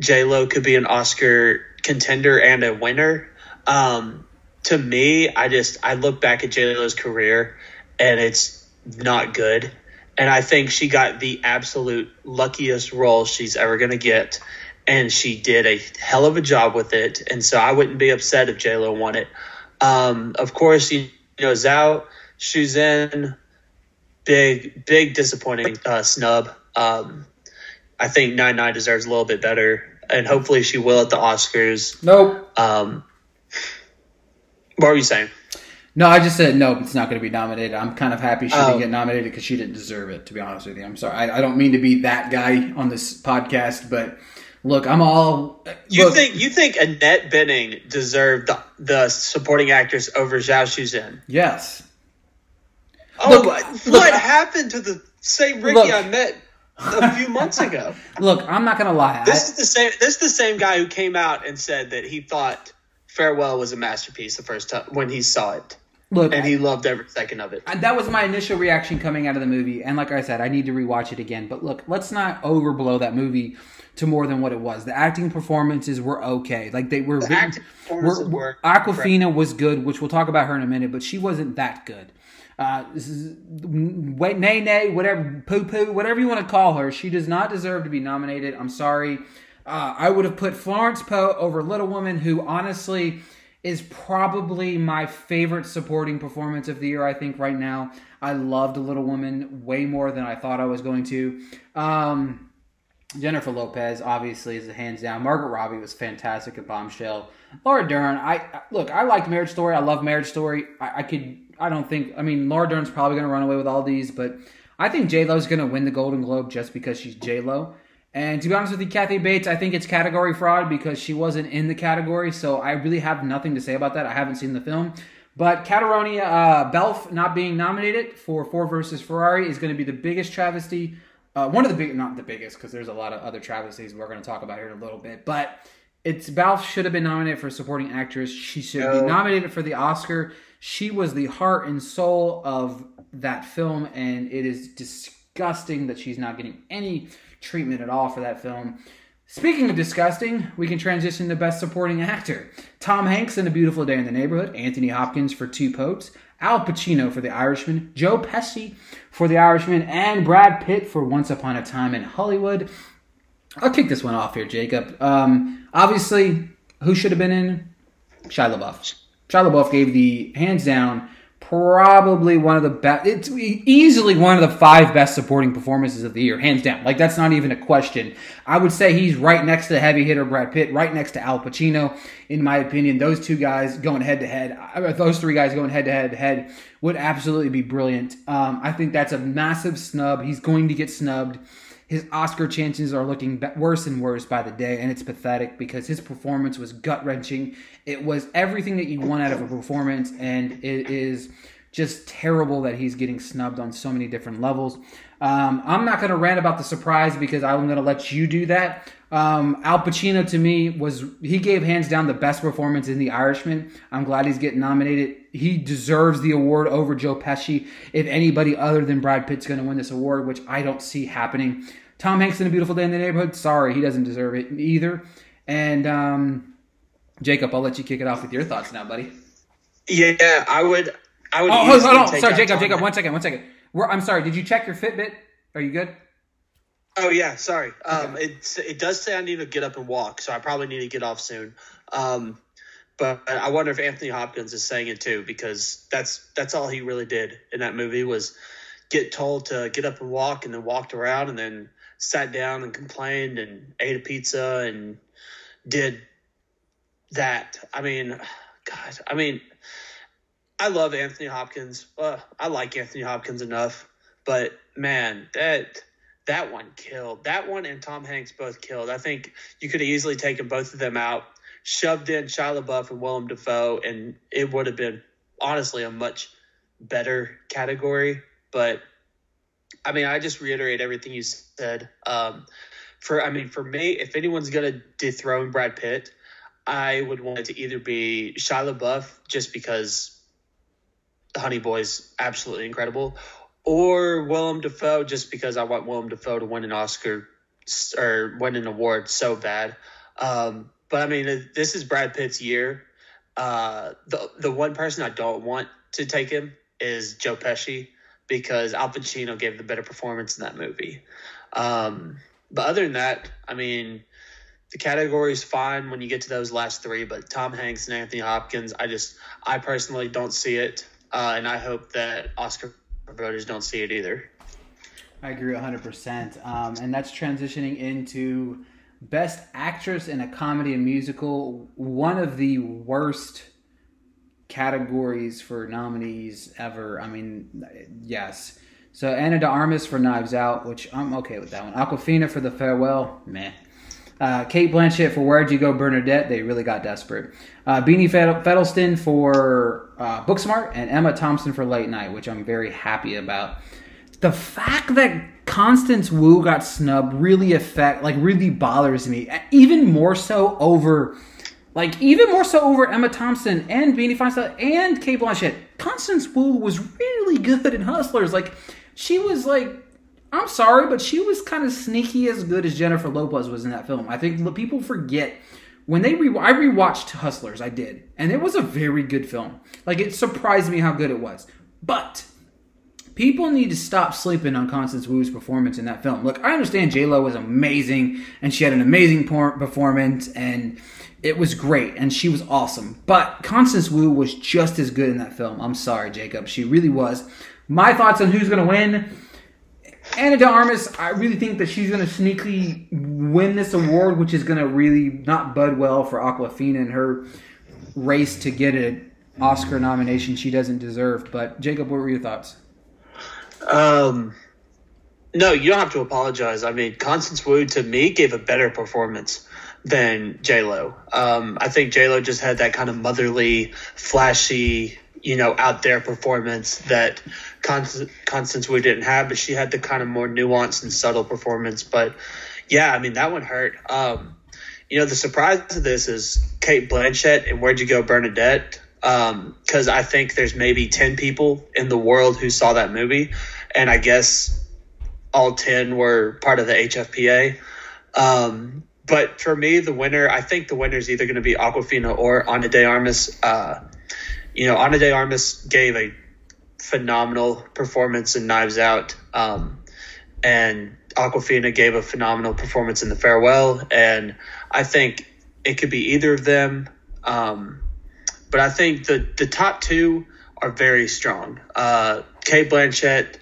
J Lo could be an Oscar contender and a winner. Um, to me, I just I look back at J Lo's career, and it's not good. And I think she got the absolute luckiest role she's ever going to get, and she did a hell of a job with it. And so I wouldn't be upset if J Lo won it. Um, of course, you know Zhao Shuzhen, big big disappointing uh, snub. Um, I think Nai Nai deserves a little bit better, and hopefully she will at the Oscars. Nope. Um, what were you saying? No, I just said no. It's not going to be nominated. I'm kind of happy she Oh. didn't get nominated because she didn't deserve it. To be honest with you, I'm sorry. I, I don't mean to be that guy on this podcast, but look, I'm all. You look, think you think Annette Bening deserved the, the supporting actress over Zhao Shuzhen? Yes. Oh, Look, what, look, happened to the same Ricky Look. I met a few months ago? <laughs> Look, I'm not going to lie. This I- is the same. This is the same guy who came out and said that he thought Farewell was a masterpiece the first time when he saw it, look, and he loved every second of it. And that was my initial reaction coming out of the movie. And like I said, I need to rewatch it again. But look, let's not overblow that movie to more than what it was. The acting performances were okay. Like they were. written- acting were- were Awkwafina was good, which we'll talk about her in a minute, but she wasn't that good. Uh, this is, wait, nay, nay, whatever, poo poo, whatever you want to call her. She does not deserve to be nominated. I'm sorry. Uh, I would have put Florence Pugh over Little Woman, who honestly is probably my favorite supporting performance of the year. I think right now, I loved Little Woman way more than I thought I was going to. Um, Jennifer Lopez obviously is a hands down. Margaret Robbie was fantastic at Bombshell. Laura Dern, I look, I liked Marriage Story. I love Marriage Story. I, I could, I don't think. I mean, Laura Dern's probably going to run away with all these, but I think J Lo's going to win the Golden Globe just because she's J Lo. And to be honest with you, Kathy Bates, I think it's category fraud because she wasn't in the category. So I really have nothing to say about that. I haven't seen the film. But Caitriona uh, Balfe not being nominated for Ford versus Ferrari is going to be the biggest travesty. Uh, one of the big, not the biggest, because there's a lot of other travesties we're going to talk about here in a little bit. But it's Balfe should have been nominated for supporting actress. She should be nominated for the Oscar. She was the heart and soul of that film, and it is disgusting that she's not getting any treatment at all for that film. Speaking of disgusting, we can transition to Best Supporting Actor. Tom Hanks in A Beautiful Day in the Neighborhood, Anthony Hopkins for Two Popes, Al Pacino for The Irishman, Joe Pesci for The Irishman, and Brad Pitt for Once Upon a Time in Hollywood. I'll kick this one off here, Jacob. Um, obviously, who should have been in? Shia LaBeouf. Shia LaBeouf gave the hands down probably one of the best. It's easily one of the five best supporting performances of the year, hands down. Like that's not even a question. I would say he's right next to heavy hitter Brad Pitt, right next to Al Pacino. In my opinion, those two guys going head to head, uh, those three guys going head to head to head would absolutely be brilliant. Um, I think that's a massive snub. He's going to get snubbed. His Oscar chances are looking worse and worse by the day, and it's pathetic because his performance was gut wrenching. It was everything that you want out of a performance, and it is just terrible that he's getting snubbed on so many different levels. Um, I'm not going to rant about the surprise because I'm going to let you do that. Um, Al Pacino to me was he gave hands down the best performance in The Irishman. I'm glad he's getting nominated. He deserves the award over Joe Pesci. If anybody other than Brad Pitt's going to win this award, which I don't see happening. Tom Hanks in A Beautiful Day in the Neighborhood. Sorry, he doesn't deserve it either. And um, Jacob, I'll let you kick it off with your thoughts now, buddy. Yeah, I would. I would. Oh, hold, hold on. Sorry, Jacob. Jacob, one second. One second. We're, I'm sorry. Did you check your Fitbit? Are you good? Oh yeah, sorry. Um, it it does say I need to get up and walk, so I probably need to get off soon. Um, but I wonder if Anthony Hopkins is saying it too, because that's that's all he really did in that movie was get told to get up and walk, and then walked around, and then sat down and complained and ate a pizza and did that. I mean, God, I mean, I love Anthony Hopkins. Uh, I like Anthony Hopkins enough, but man, that that one killed. That one and Tom Hanks both killed. I think you could easily taken both of them out, shoved in Shia LaBeouf and Willem Dafoe, and it would have been honestly a much better category. But I mean, I just reiterate everything you said. Um, for I mean, for me, if anyone's gonna dethrone Brad Pitt, I would want it to either be Shia LaBeouf, just because the Honey Boy's absolutely incredible, or Willem Dafoe, just because I want Willem Dafoe to win an Oscar or win an award so bad. Um, but I mean, this is Brad Pitt's year. Uh, the the one person I don't want to take him is Joe Pesci because Al Pacino gave the better performance in that movie. Um, but other than that, I mean, the category is fine when you get to those last three. But Tom Hanks and Anthony Hopkins, I just I personally don't see it, uh, and I hope that Oscar voters don't see it either. I agree 100%. Um, and that's transitioning into Best Actress in a Comedy and Musical, one of the worst categories for nominees ever. I mean, yes. So Ana de Armas for Knives Out, which I'm okay with that one. Awkwafina for The Farewell, meh. Uh, Cate Blanchett for Where'd You Go, Bernadette. They really got desperate. Uh, Beanie Feldstein for uh, Booksmart and Emma Thompson for Late Night, which I'm very happy about. The fact that Constance Wu got snubbed really affect like really bothers me. Even more so over like even more so over Emma Thompson and Beanie Feldstein and Cate Blanchett. Constance Wu was really good in Hustlers. Like she was like I'm sorry, but she was kind of sneaky as good as Jennifer Lopez was in that film. I think people forget when they re I rewatched Hustlers, I did, and it was a very good film. Like it surprised me how good it was. But people need to stop sleeping on Constance Wu's performance in that film. Look, I understand J Lo was amazing and she had an amazing performance and it was great and she was awesome. But Constance Wu was just as good in that film. I'm sorry, Jacob. She really was. My thoughts on who's going to win. Ana de Armas, I really think that she's going to sneakily win this award, which is going to really not bud well for Awkwafina and her race to get an Oscar nomination she doesn't deserve. But Jacob, what were your thoughts? Um, no, you don't have to apologize. I mean, Constance Wu to me gave a better performance than J Lo. Um, I think J Lo just had that kind of motherly, flashy, you know, out there performance that Constance, Constance Wu didn't have, but she had the kind of more nuanced and subtle performance. But yeah, I mean, that one hurt. Um, you know, the surprise of this is Cate Blanchett and Where'd You Go, Bernadette? Because I think there's maybe 10 people in the world who saw that movie. And I guess all 10 were part of the HFPA. Um, but for me, the winner, I think the winner is either going to be Awkwafina or Ana de Armas. Uh, you know, Ana de Armas gave a phenomenal performance in Knives Out. Um, and Awkwafina gave a phenomenal performance in The Farewell. And I think it could be either of them. Um, but I think the, the top two are very strong. Uh, Cate Blanchett,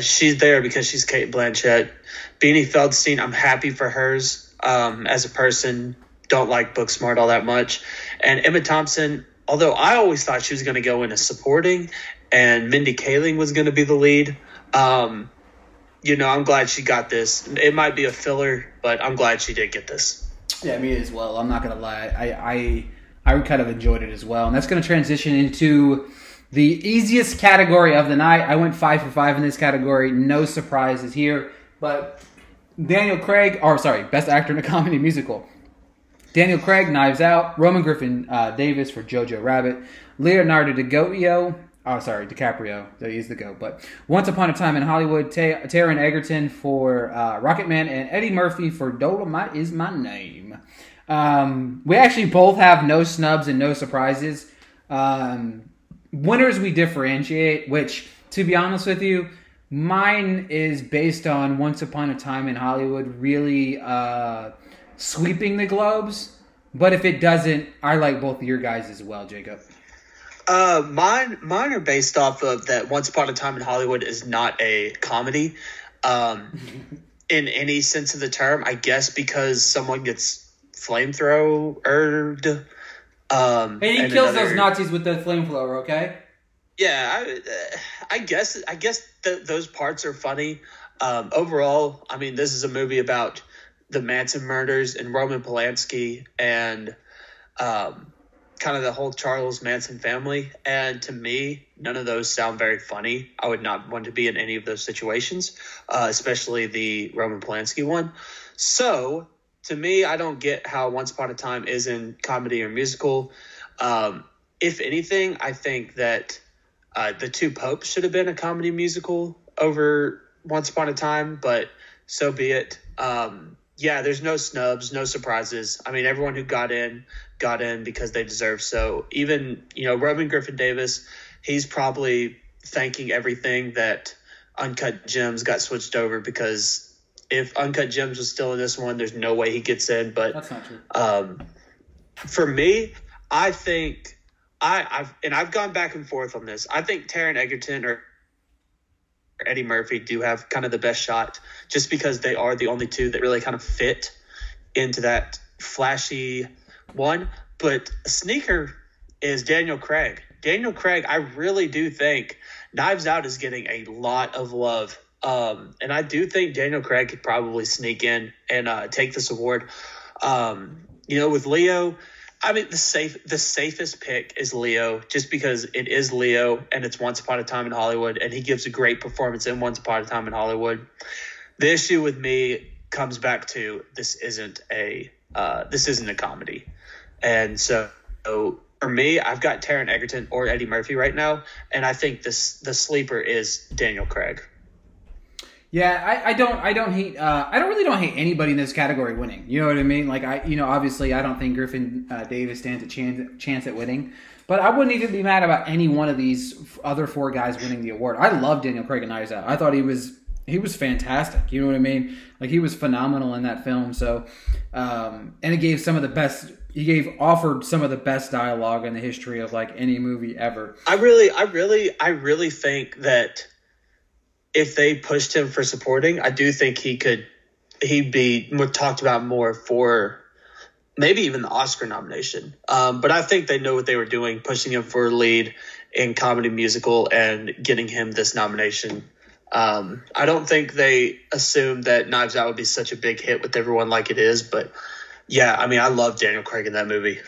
she's there because she's Cate Blanchett. Beanie Feldstein, I'm happy for hers um, as a person. Don't like Booksmart all that much. And Emma Thompson, although I always thought she was going to go into supporting, and Mindy Kaling was going to be the lead. Um, you know, I'm glad she got this. It might be a filler, but I'm glad she did get this. Yeah, me as well. I'm not gonna lie. I I I kind of enjoyed it as well, and that's gonna transition into the easiest category of the night. I went five for five in this category. No surprises here, but Daniel Craig, or sorry, Best Actor in a <laughs> Comedy Musical. Daniel Craig, Knives Out. Roman Griffin uh, Davis for Jojo Rabbit. Leonardo DiCaprio. Oh, sorry, DiCaprio. He's the goat. But Once Upon a Time in Hollywood. Ta- Taron Egerton for uh, Rocketman, and Eddie Murphy for Dolomite is my name. Um, we actually both have no snubs and no surprises. Um, winners we differentiate, which, to be honest with you, mine is based on Once Upon a Time in Hollywood really uh, sweeping the globes. But if it doesn't, I like both of your guys as well, Jacob. Uh, mine, mine are based off of that. Once Upon a Time in Hollywood is not a comedy, um, <laughs> in any sense of the term. I guess because someone gets flamethrowered. Um, And he and kills another- those Nazis with the flamethrower, okay? Yeah, I, uh, I guess I guess th- those parts are funny. Um, overall, I mean, this is a movie about the Manson murders and Roman Polanski and um, kind of the whole Charles Manson family. And to me, none of those sound very funny. I would not want to be in any of those situations, uh, especially the Roman Polanski one. So to me, I don't get how Once Upon a Time is in comedy or musical. Um, if anything, I think that uh, the Two Popes should have been a comedy musical over Once Upon a Time, but so be it. Um, yeah, there's no snubs, no surprises. I mean, everyone who got in got in because they deserve so. Even you know, Robin Griffin Davis, he's probably thanking everything that Uncut Gems got switched over because if Uncut Gems was still in this one, there's no way he gets in. But That's not true. um, for me, I think I, I've and I've gone back and forth on this. I think Taron Egerton or Eddie Murphy do have kind of the best shot, just because they are the only two that really kind of fit into that flashy one. But sneaker is Daniel Craig. Daniel Craig, I really do think Knives Out is getting a lot of love. Um, and I do think Daniel Craig could probably sneak in and uh, take this award. Um, you know, with Leo, I mean the safe the safest pick is Leo, just because it is Leo and it's Once Upon a Time in Hollywood, and he gives a great performance in Once Upon a Time in Hollywood. The issue with me comes back to this isn't a uh, this isn't a comedy, and so, for me, I've got Taron Egerton or Eddie Murphy right now, and I think this the sleeper is Daniel Craig. Yeah, I, I don't I don't hate uh, I don't really don't hate anybody in this category winning. You know what I mean? Like I you know obviously I don't think Griffin uh, Davis stands a chance chance at winning, but I wouldn't even be mad about any one of these other four guys winning the award. I love Daniel Craig and Out. I thought he was he was fantastic. You know what I mean? Like he was phenomenal in that film. So um, and it gave some of the best. He gave offered some of the best dialogue in the history of like any movie ever. I really, I really, I really think that if they pushed him for supporting, I do think he could, he'd be more talked about more for maybe even the Oscar nomination. Um, but I think they know what they were doing, pushing him for a lead in comedy musical and getting him this nomination. Um, I don't think they assumed that Knives Out would be such a big hit with everyone like it is, but yeah, I mean, I love Daniel Craig in that movie.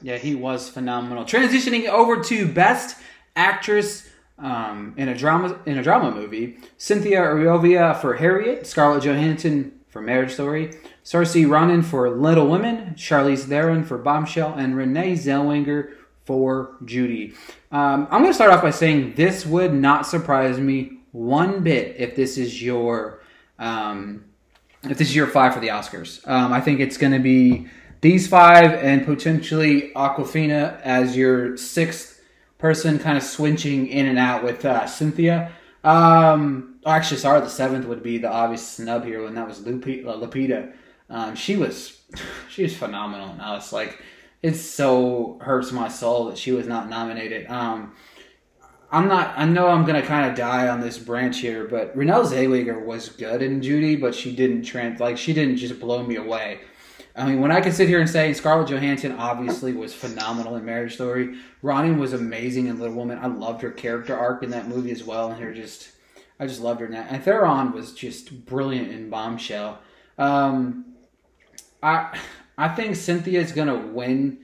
Yeah, he was phenomenal. Transitioning over to best actress um, in a drama in a drama movie, Cynthia Erivo for Harriet, Scarlett Johansson for Marriage Story, Saoirse Ronan for Little Women, Charlize Theron for Bombshell, and Renee Zellweger for Judy. Um, I'm going to start off by saying this would not surprise me one bit if this is your um, if this is your five for the Oscars. Um, I think it's going to be these five and potentially Awkwafina as your sixth person, kind of switching in and out with uh, Cynthia. Um, oh, actually, sorry, the seventh would be the obvious snub here, and that was Lupi- uh, Lupita. Um, she was <laughs> she was phenomenal, and I was like, it so hurts my soul that she was not nominated. Um, I'm not. I know I'm gonna kind of die on this branch here, but Renelle Zellweger was good in Judy, but she didn't trans like she didn't just blow me away. I mean, when I can sit here and say Scarlett Johansson obviously was phenomenal in Marriage Story, Ronnie was amazing in Little Woman. I loved her character arc in that movie as well, and her just, I just loved her in that. And Theron was just brilliant in Bombshell. Um, I, I think Cynthia is gonna win.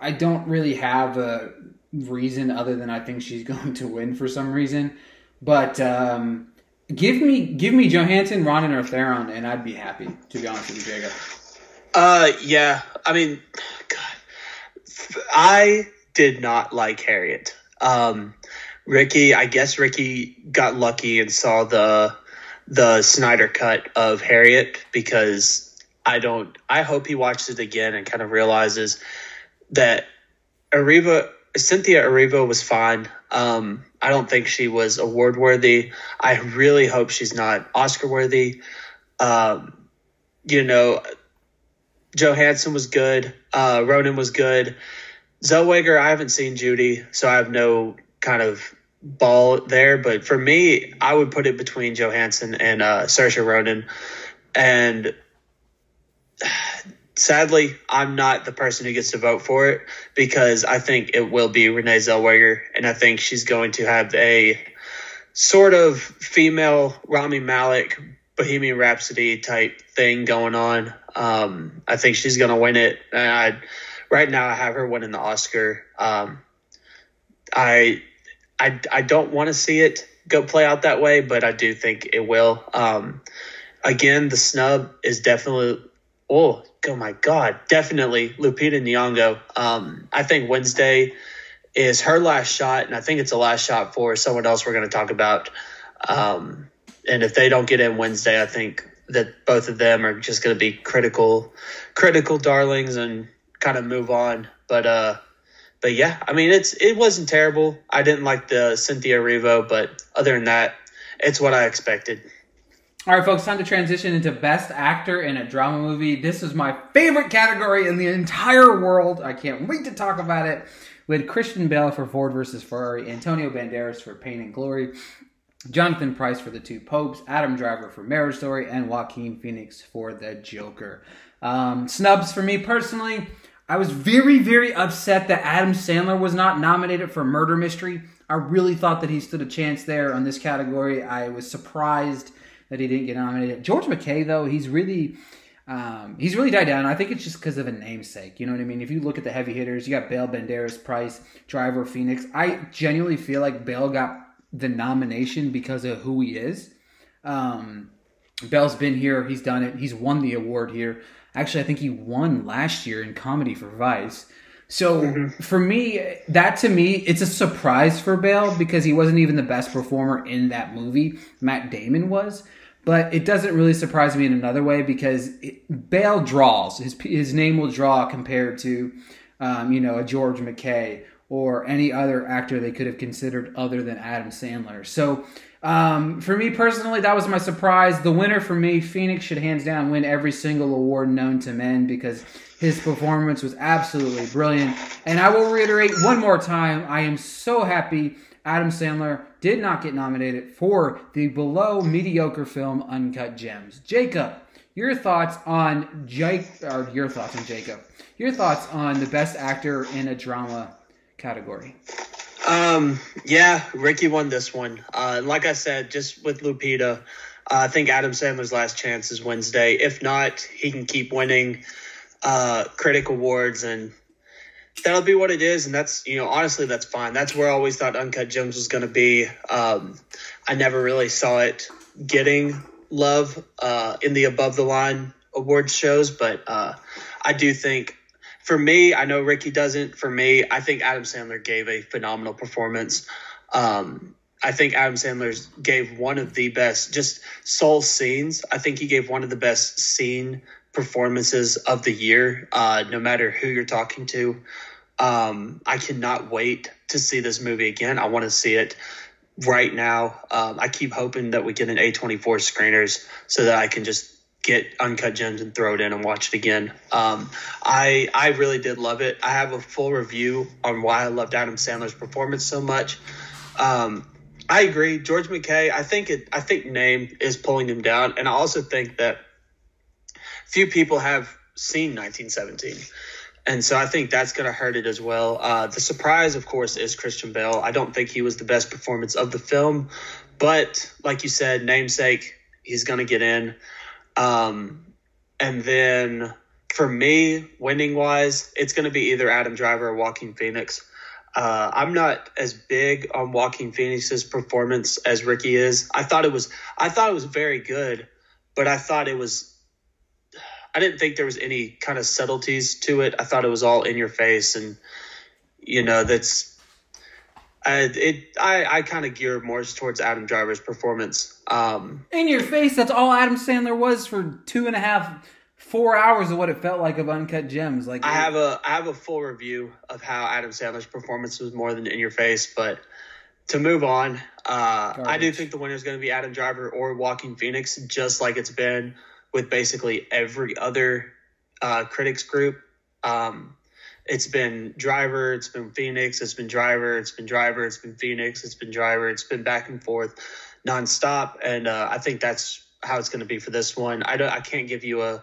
I don't really have a reason other than I think she's <laughs> going to win for some reason. But um, give me give me Johansson, Ronan, or Theron, and I'd be happy. To be honest with you, Jacob. Uh, yeah. I mean, God, I did not like Harriet. Um, Ricky, I guess Ricky got lucky and saw the the Snyder cut of Harriet because I don't. I hope he watches it again and kind of realizes that Erivo Cynthia Erivo was fine. Um, I don't think she was award worthy. I really hope she's not Oscar worthy. Um, you know, Johansson was good. Uh, Ronan was good. Zellweger, I haven't seen Judy, so I have no kind of ball there. But for me, I would put it between Johansson and uh, Saoirse Ronan. And sadly, I'm not the person who gets to vote for it because I think it will be Renee Zellweger, and I think she's going to have a sort of female Rami Malek Bohemian Rhapsody type thing going on. Um, I think she's to win it. I, right now, I have her winning the Oscar. Um, I, I, I don't want to see it go play out that way, but I do think it will. Um, again, the snub is definitely oh, oh my god, definitely Lupita Nyong'o. Um, I think Wednesday is her last shot, and I think it's the last shot for someone else we're going to talk about. Um, and if they don't get in Wednesday, I think that both of them are just going to be critical, critical darlings, and kind of move on. But uh, but yeah, I mean, it's it wasn't terrible. I didn't like the Cynthia Erivo, but other than that, it's what I expected. All right, folks, time to transition into Best Actor in a Drama Movie. This is my favorite category in the entire world. I can't wait to talk about it. With Christian Bale for Ford versus Ferrari, Antonio Banderas for Pain and Glory, Jonathan Pryce for The Two Popes, Adam Driver for Marriage Story, and Joaquin Phoenix for The Joker. Um, snubs for me personally. I was very, very upset that Adam Sandler was not nominated for Murder Mystery. I really thought that he stood a chance there on this category. I was surprised that he didn't get nominated. George MacKay, though, he's really um, he's really died down. I think it's just because of a namesake. You know what I mean? If you look at the heavy hitters, you got Bale, Banderas, Price, Driver, Phoenix. I genuinely feel like Bale got the nomination because of who he is. Um, Bale's been here. He's done it. He's won the award here. Actually, I think he won last year in comedy for Vice. So mm-hmm. for me, that to me, it's a surprise for Bell because he wasn't even the best performer in that movie. Matt Damon was. But it doesn't really surprise me in another way because it, Bale draws. His, his name will draw compared to, um, you know, a George MacKay or any other actor they could have considered other than Adam Sandler. So um, for me personally, that was my surprise. The winner for me, Phoenix should hands down win every single award known to men because his performance was absolutely brilliant. And I will reiterate one more time I am so happy Adam Sandler did not get nominated for the below mediocre film Uncut Gems. Jacob, your thoughts on Jake or your thoughts on Jacob. Your thoughts on the best actor in a drama category. Um, yeah, Ricky won this one. Uh, like I said, just with Lupita, uh, I think Adam Sandler's last chance is Wednesday. If not, he can keep winning uh, critic awards and that'll be what it is, and that's you know honestly that's fine. That's where I always thought Uncut Gems was going to be. Um, I never really saw it getting love uh, in the above the line awards shows, but uh, I do think for me, I know Ricky doesn't. For me, I think Adam Sandler gave a phenomenal performance. Um, I think Adam Sandler gave one of the best just soul scenes. I think he gave one of the best scene performances of the year, uh, no matter who you're talking to. Um, I cannot wait to see this movie again. I want to see it right now. Um, I keep hoping that we get an A24 screeners so that I can just get Uncut Gems and throw it in and watch it again. Um, I I really did love it. I have a full review on why I loved Adam Sandler's performance so much. Um, I agree, George MacKay. I think it. I think name is pulling him down, and I also think that few people have seen 1917. And so I think that's going to hurt it as well. Uh, the surprise, of course, is Christian Bale. I don't think he was the best performance of the film, but like you said, namesake, he's going to get in. Um, and then for me, winning wise, it's going to be either Adam Driver or Joaquin Phoenix. Uh, I'm not as big on Joaquin Phoenix's performance as Ricky is. I thought it was, I thought it was very good, but I thought it was I didn't think there was any kind of subtleties to it. I thought it was all in your face, and you know that's I it I I kind of gear more towards Adam Driver's performance. Um, In your face. That's all Adam Sandler was for two and a half, four hours of what it felt like of Uncut Gems. Like I have a I have a full review of how Adam Sandler's performance was more than in your face, but to move on, uh, I do think the winner is going to be Adam Driver or Joaquin Phoenix, just like it's been with basically every other uh, critics group. Um, it's been Driver, it's been Phoenix, it's been Driver, it's been Driver, it's been Phoenix, it's been Driver, it's been back and forth nonstop, and uh, I think that's how it's going to be for this one. I don't, I can't give you a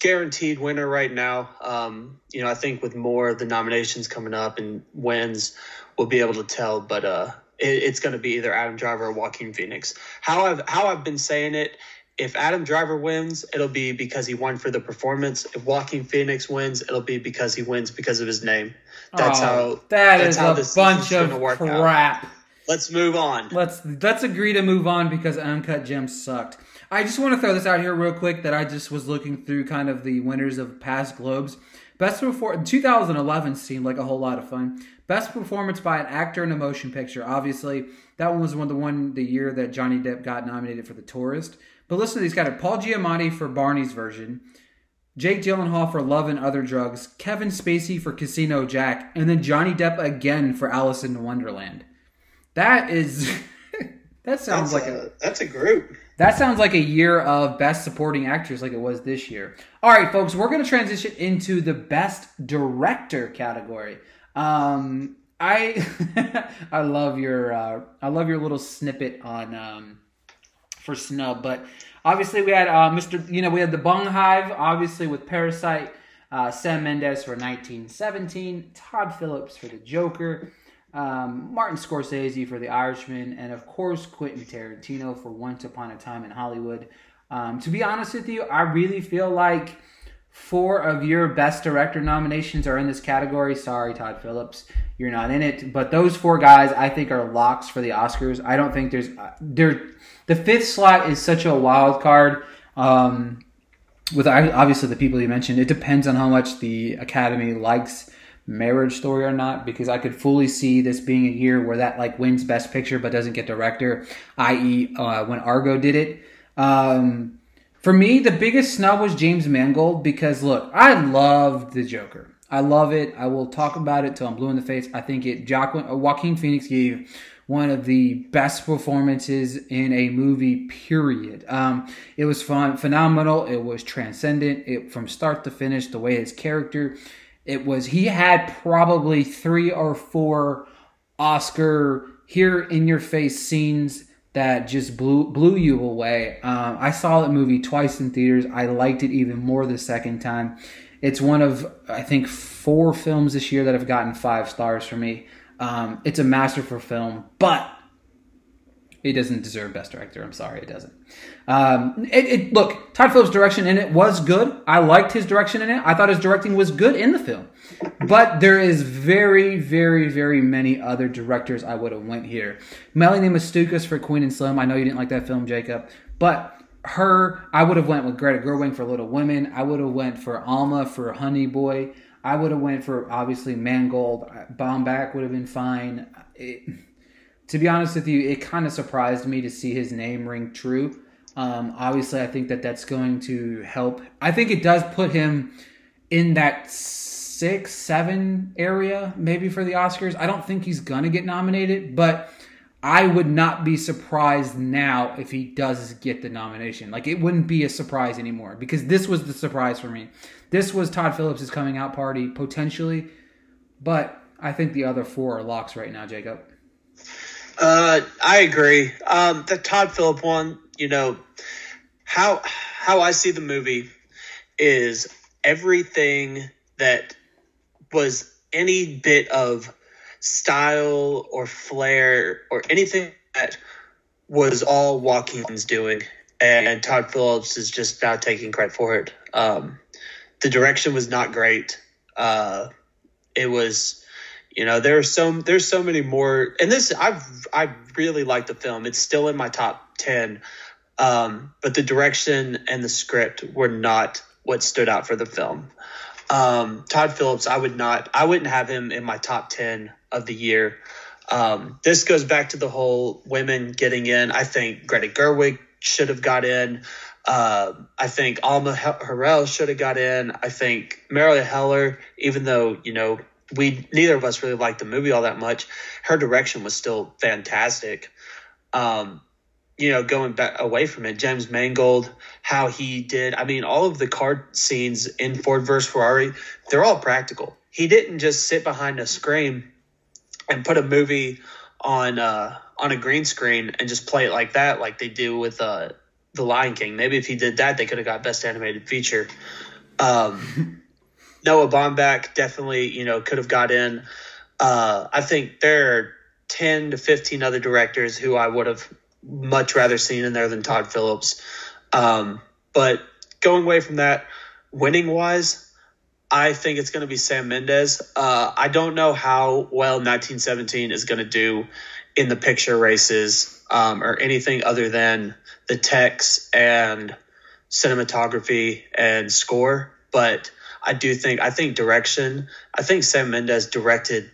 guaranteed winner right now. Um, you know, I think with more of the nominations coming up and wins, we'll be able to tell. But uh, it, it's going to be either Adam Driver or Joaquin Phoenix. How I've how I've been saying it. If Adam Driver wins, it'll be because he won for the performance. If Joaquin Phoenix wins, it'll be because he wins because of his name. That's Oh, how. that that's is how a this bunch of gonna out. crap. Let's move on. Let's let's agree to move on because Uncut Gems sucked. I just want to throw this out here real quick that I just was looking through kind of the winners of past Globes. Best before 2011 seemed like a whole lot of fun. Best performance by an actor in a motion picture. Obviously, that one was one the one the year that Johnny Depp got nominated for The Tourist. But listen to these guys: Paul Giamatti for Barney's version, Jake Gyllenhaal for Love and Other Drugs, Kevin Spacey for Casino Jack, and then Johnny Depp again for Alice in Wonderland. That is <laughs> that sounds That's like a a, that's a group. that sounds like a year of best supporting actors like it was this year. All right, folks, we're going to transition into the best director category. Um I <laughs> I love your uh I love your little snippet on um for snub, but obviously we had uh Mr. you know, we had the Bung Hive obviously with Parasite, uh Sam Mendes for 1917, Todd Phillips for The Joker, um, Martin Scorsese for The Irishman, and of course Quentin Tarantino for Once Upon a Time in Hollywood. Um, to be honest with you, I really feel like four of your best director nominations are in this category. Sorry, Todd Phillips, you're not in it. But those four guys, I think, are locks for the Oscars. I don't think there's there. The fifth slot is such a wild card. Um, with obviously the people you mentioned, it depends on how much the Academy likes Marriage Story or not. Because I could fully see this being a year where that like wins Best Picture but doesn't get director, i.e., uh, when Argo did it. Um, for me, the biggest snub was James Mangold because look, I loved the Joker. I love it. I will talk about it till I'm blue in the face. I think it. Joaquin, Joaquin Phoenix gave one of the best performances in a movie. Period. Um, it was fun, phenomenal. It was transcendent. It from start to finish. The way his character, it was. He had probably three or four Oscar here in your face scenes that just blew blew you away. Um, I saw that movie twice in theaters. I liked it even more the second time. It's one of I think four films this year that have gotten five stars for me. Um, it's a masterful film, but it doesn't deserve Best Director. I'm sorry, it doesn't. Um, it, it look Todd Phillips' direction in it was good. I liked his direction in it. I thought his directing was good in the film, but there is very, very, very many other directors I would have went here. Melanie Matsoukas for Queen and Slim. I know you didn't like that film, Jacob, but her I would have went with Greta Gerwig for Little Women. I would have went for Alma for Honey Boy. I would have went for obviously Mangold. Baumbach would have been fine. It, to be honest with you, it kind of surprised me to see his name ring true. Um, obviously, I think that that's going to help. I think it does put him in that six, seven area maybe for the Oscars. I don't think he's gonna get nominated, but I would not be surprised now if he does get the nomination. Like it wouldn't be a surprise anymore because this was the surprise for me. This was Todd Phillips' coming out party potentially, but I think the other four are locks right now, Jacob. Uh, I agree. Um, the Todd Phillip one, you know, how how I see the movie is everything that was any bit of style or flair or anything that was all Joaquin's doing, and Todd Phillips is just now taking credit for it. Um, the direction was not great. Uh, it was, you know, there's so there's so many more, and this I've I really like the film. It's still in my top ten, um, but the direction and the script were not what stood out for the film. Um, Todd Phillips, I would not, I wouldn't have him in my top ten of the year. Um, this goes back to the whole women getting in. I think Greta Gerwig should have got in. Uh, I think Alma Har'el should have got in. I think Marilyn Heller, even though you know we neither of us really liked the movie all that much, her direction was still fantastic. Um, you know, going back away from it, James Mangold, how he did. I mean, all of the car scenes in Ford versus Ferrari, they're all practical. He didn't just sit behind a screen and put a movie on uh, on a green screen and just play it like that, like they do with uh, the Lion King. Maybe if he did that, they could have got Best Animated Feature. Um, Noah Baumbach definitely, you know, could have got in. Uh, I think there are ten to fifteen other directors who I would have much rather seen in there than Todd Phillips. Um, but going away from that, winning wise, I think it's going to be Sam Mendes. Uh, I don't know how well 1917 is going to do in the picture races um, or anything other than the text and cinematography and score. But I do think I think direction. I think Sam Mendes directed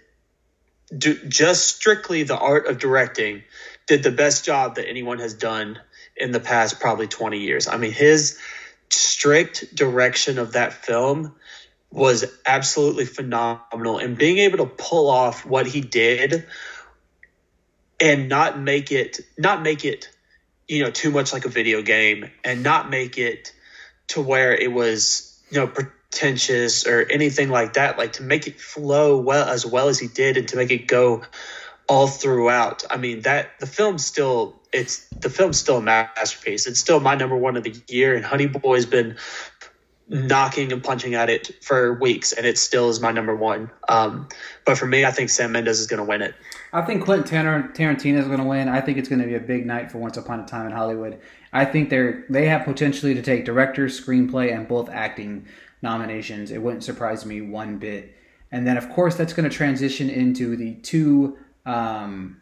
do, just strictly the art of directing did the best job that anyone has done in the past probably 20 years. I mean his strict direction of that film was absolutely phenomenal and being able to pull off what he did and not make it not make it you know too much like a video game and not make it to where it was you know pretentious or anything like that like to make it flow well as well as he did and to make it go all throughout i mean that the film still it's the film's still a masterpiece it's still my number one of the year and honey boy has been knocking and punching at it for weeks, and it still is my number one. Um, but for me, I think Sam Mendes is going to win it. I think Quentin Tarantino is going to win. I think it's going to be a big night for Once Upon a Time in Hollywood. I think they're they have potentially to take director, screenplay, and both acting nominations. It wouldn't surprise me one bit. And then, of course, that's going to transition into the two um,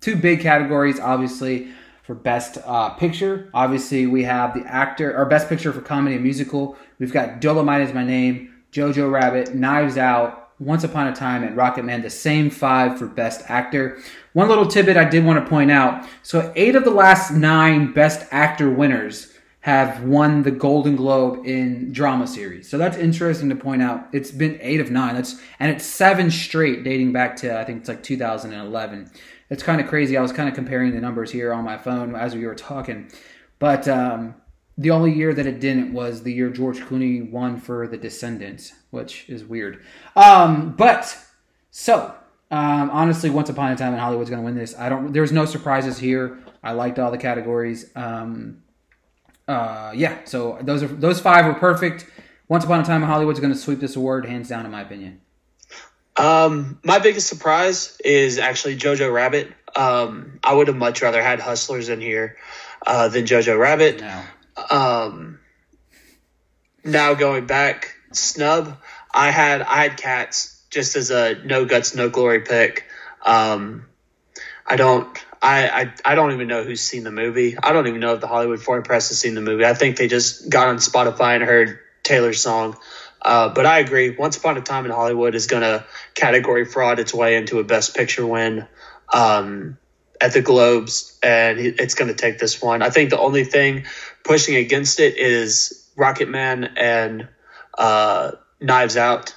two big categories. Obviously, for Best uh, Picture. Obviously, we have the actor, or Best Picture for Comedy and Musical. We've got Dolomite is My Name, Jojo Rabbit, Knives Out, Once Upon a Time, and Rocketman, the same five for Best Actor. One little tidbit I did want to point out. So, eight of the last nine Best Actor winners have won the Golden Globe in drama series. So that's interesting to point out. It's been eight of nine. That's and it's seven straight dating back to I think it's like 2011 it's kind of crazy. I was kind of comparing the numbers here on my phone as we were talking, but um, the only year that it didn't was the year George Clooney won for The Descendants, which is weird. Um, but so um, honestly, Once Upon a Time in Hollywood's going to win this. I don't. There's no surprises here. I liked all the categories. Um, uh, yeah, so those are those five were perfect. Once Upon a Time in Hollywood's going to sweep this award hands down, in my opinion. Um, my biggest surprise is actually Jojo Rabbit. Um, I would have much rather had Hustlers in here uh, than Jojo Rabbit. No. Um, now going back, snub. I had I had Cats just as a no guts no glory pick. Um, I don't. I, I, I don't even know who's seen the movie. I don't even know if the Hollywood Foreign Press has seen the movie. I think they just got on Spotify and heard Taylor's song. Uh, but I agree. Once Upon a Time in Hollywood is going to category fraud its way into a Best Picture win um, at the Globes, and it's going to take this one. I think the only thing pushing against it is Rocketman and uh, Knives Out,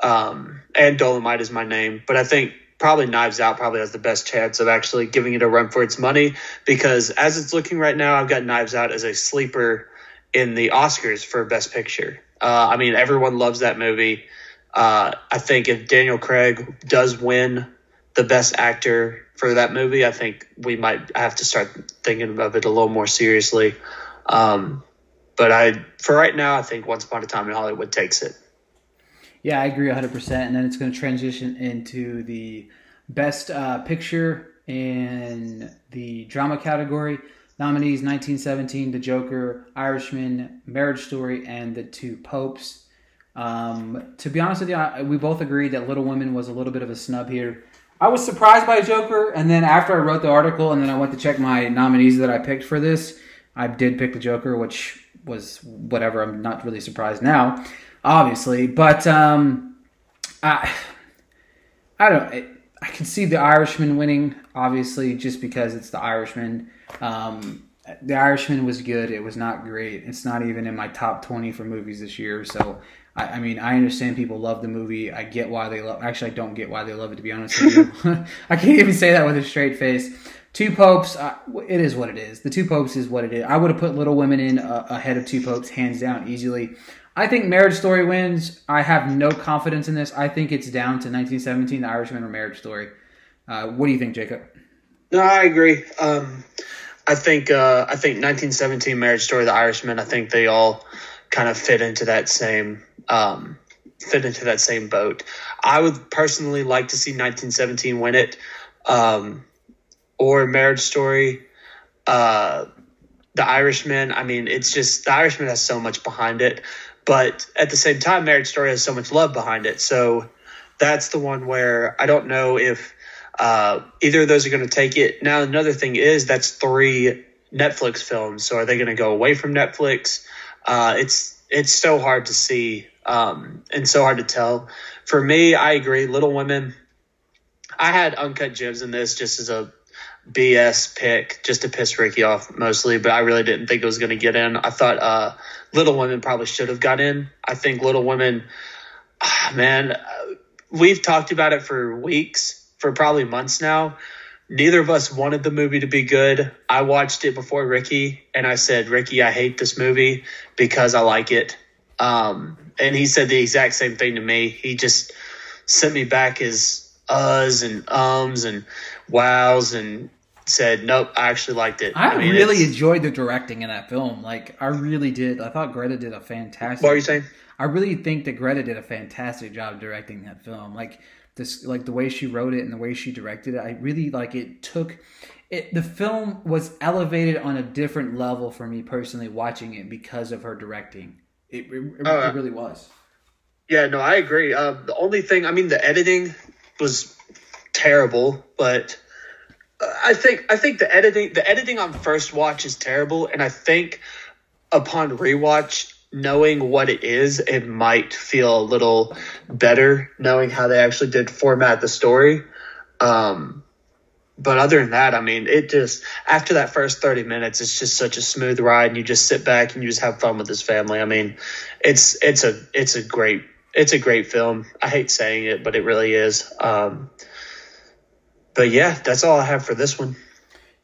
um, and Dolomite is my name. But I think probably Knives Out probably has the best chance of actually giving it a run for its money because as it's looking right now, I've got Knives Out as a sleeper in the Oscars for Best Picture. Uh, I mean, everyone loves that movie. Uh, I think if Daniel Craig does win the Best Actor for that movie, I think we might have to start thinking of it a little more seriously. Um, but I, for right now, I think Once Upon a Time in Hollywood takes it. Yeah, I agree 100%. And then it's going to transition into the best uh, picture in the drama category. Nominees 1917, The Joker, Irishman, Marriage Story, and The Two Popes. Um, to be honest with you, I, we both agreed that Little Women was a little bit of a snub here. I was surprised by Joker, and then after I wrote the article and then I went to check my nominees that I picked for this, I did pick the Joker, which was whatever. I'm not really surprised now, obviously, but um, I, I don't. It, I can see the Irishman winning, obviously, just because it's the Irishman. Um, the Irishman was good. It was not great. It's not even in my top twenty for movies this year. So, I, I mean, I understand people love the movie. I get why they love. Actually, I don't get why they love it. To be honest with you, <laughs> I can't even say that with a straight face. Two Popes, uh, it is what it is. The Two Popes is what it is. I would have put Little Women in uh, ahead of Two Popes, hands down, easily. I think Marriage Story wins. I have no confidence in this. I think it's down to 1917, The Irishman, or Marriage Story. Uh, what do you think, Jacob? No, I agree. Um, I think uh, I think 1917, Marriage Story, The Irishman. I think they all kind of fit into that same um, fit into that same boat. I would personally like to see 1917 win it. Um, or Marriage Story, uh, The Irishman. I mean, it's just The Irishman has so much behind it, but at the same time, Marriage Story has so much love behind it. So that's the one where I don't know if uh, either of those are going to take it. Now, another thing is that's three Netflix films. So are they going to go away from Netflix? Uh, it's it's so hard to see um, and so hard to tell. For me, I agree. Little Women. I had uncut gems in this just as a BS pick just to piss Ricky off mostly, but I really didn't think it was going to get in. I thought uh, Little Women probably should have got in. I think Little Women, ah, man, uh, we've talked about it for weeks, for probably months now. Neither of us wanted the movie to be good. I watched it before Ricky, and I said, Ricky, I hate this movie because I like it. Um, and he said the exact same thing to me. He just sent me back his uhs and ums and wows and said, "Nope, I actually liked it." I, mean, really enjoyed the directing in that film. Like, I really did. I thought Greta did a fantastic. What are you saying? I really think that Greta did a fantastic job directing that film. Like this, like the way she wrote it and the way she directed it. I really like it. Took it. The film was elevated on a different level for me personally watching it because of her directing. It, it, Oh, it really was. Yeah, no, I agree. Uh, the only thing, I mean, the editing was terrible, but uh, I think I think the editing the editing on first watch is terrible, and I think upon rewatch, knowing what it is, it might feel a little better knowing how they actually did format the story. Um, but other than that, I mean, it just after that first thirty minutes, it's just such a smooth ride, and you just sit back and you just have fun with this family. I mean, it's it's a it's a great it's a great film. I hate saying it, but it really is. Um, but yeah, that's all I have for this one.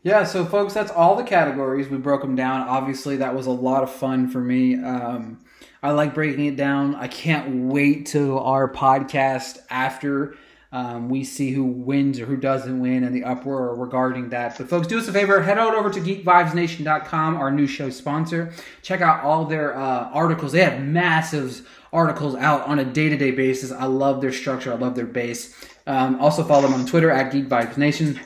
Yeah, so folks, that's all the categories. We broke them down. Obviously, that was a lot of fun for me. Um, I like breaking it down. I can't wait to our podcast after um, we see who wins or who doesn't win and the uproar regarding that. But folks, do us a favor, head on over to geekvibesnation.com, our new show sponsor. Check out all their uh, articles. They have massive articles out on a day-to-day basis. I love their structure. I love their base. Um, also follow them on Twitter at geekvibesnation.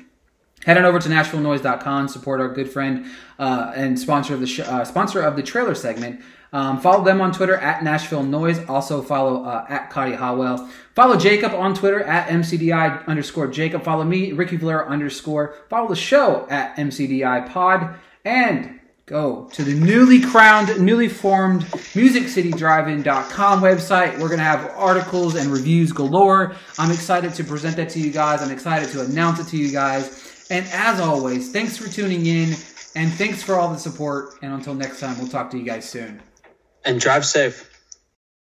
Head on over to NashvilleNoise.com, support our good friend uh, and sponsor of the sh- uh, sponsor of the trailer segment. Um, follow them on Twitter at Nashville Noise. Also follow uh, at Cody Howell. Follow Jacob on Twitter at MCDI underscore Jacob. Follow me, Ricky Valera underscore. Follow the show at MCDI Pod. And go to the newly crowned, newly formed MusicCityDriveIn.com website. We're going to have articles and reviews galore. I'm excited to present that to you guys. I'm excited to announce it to you guys. And as always, thanks for tuning in and thanks for all the support. And until next time, we'll talk to you guys soon. And drive safe.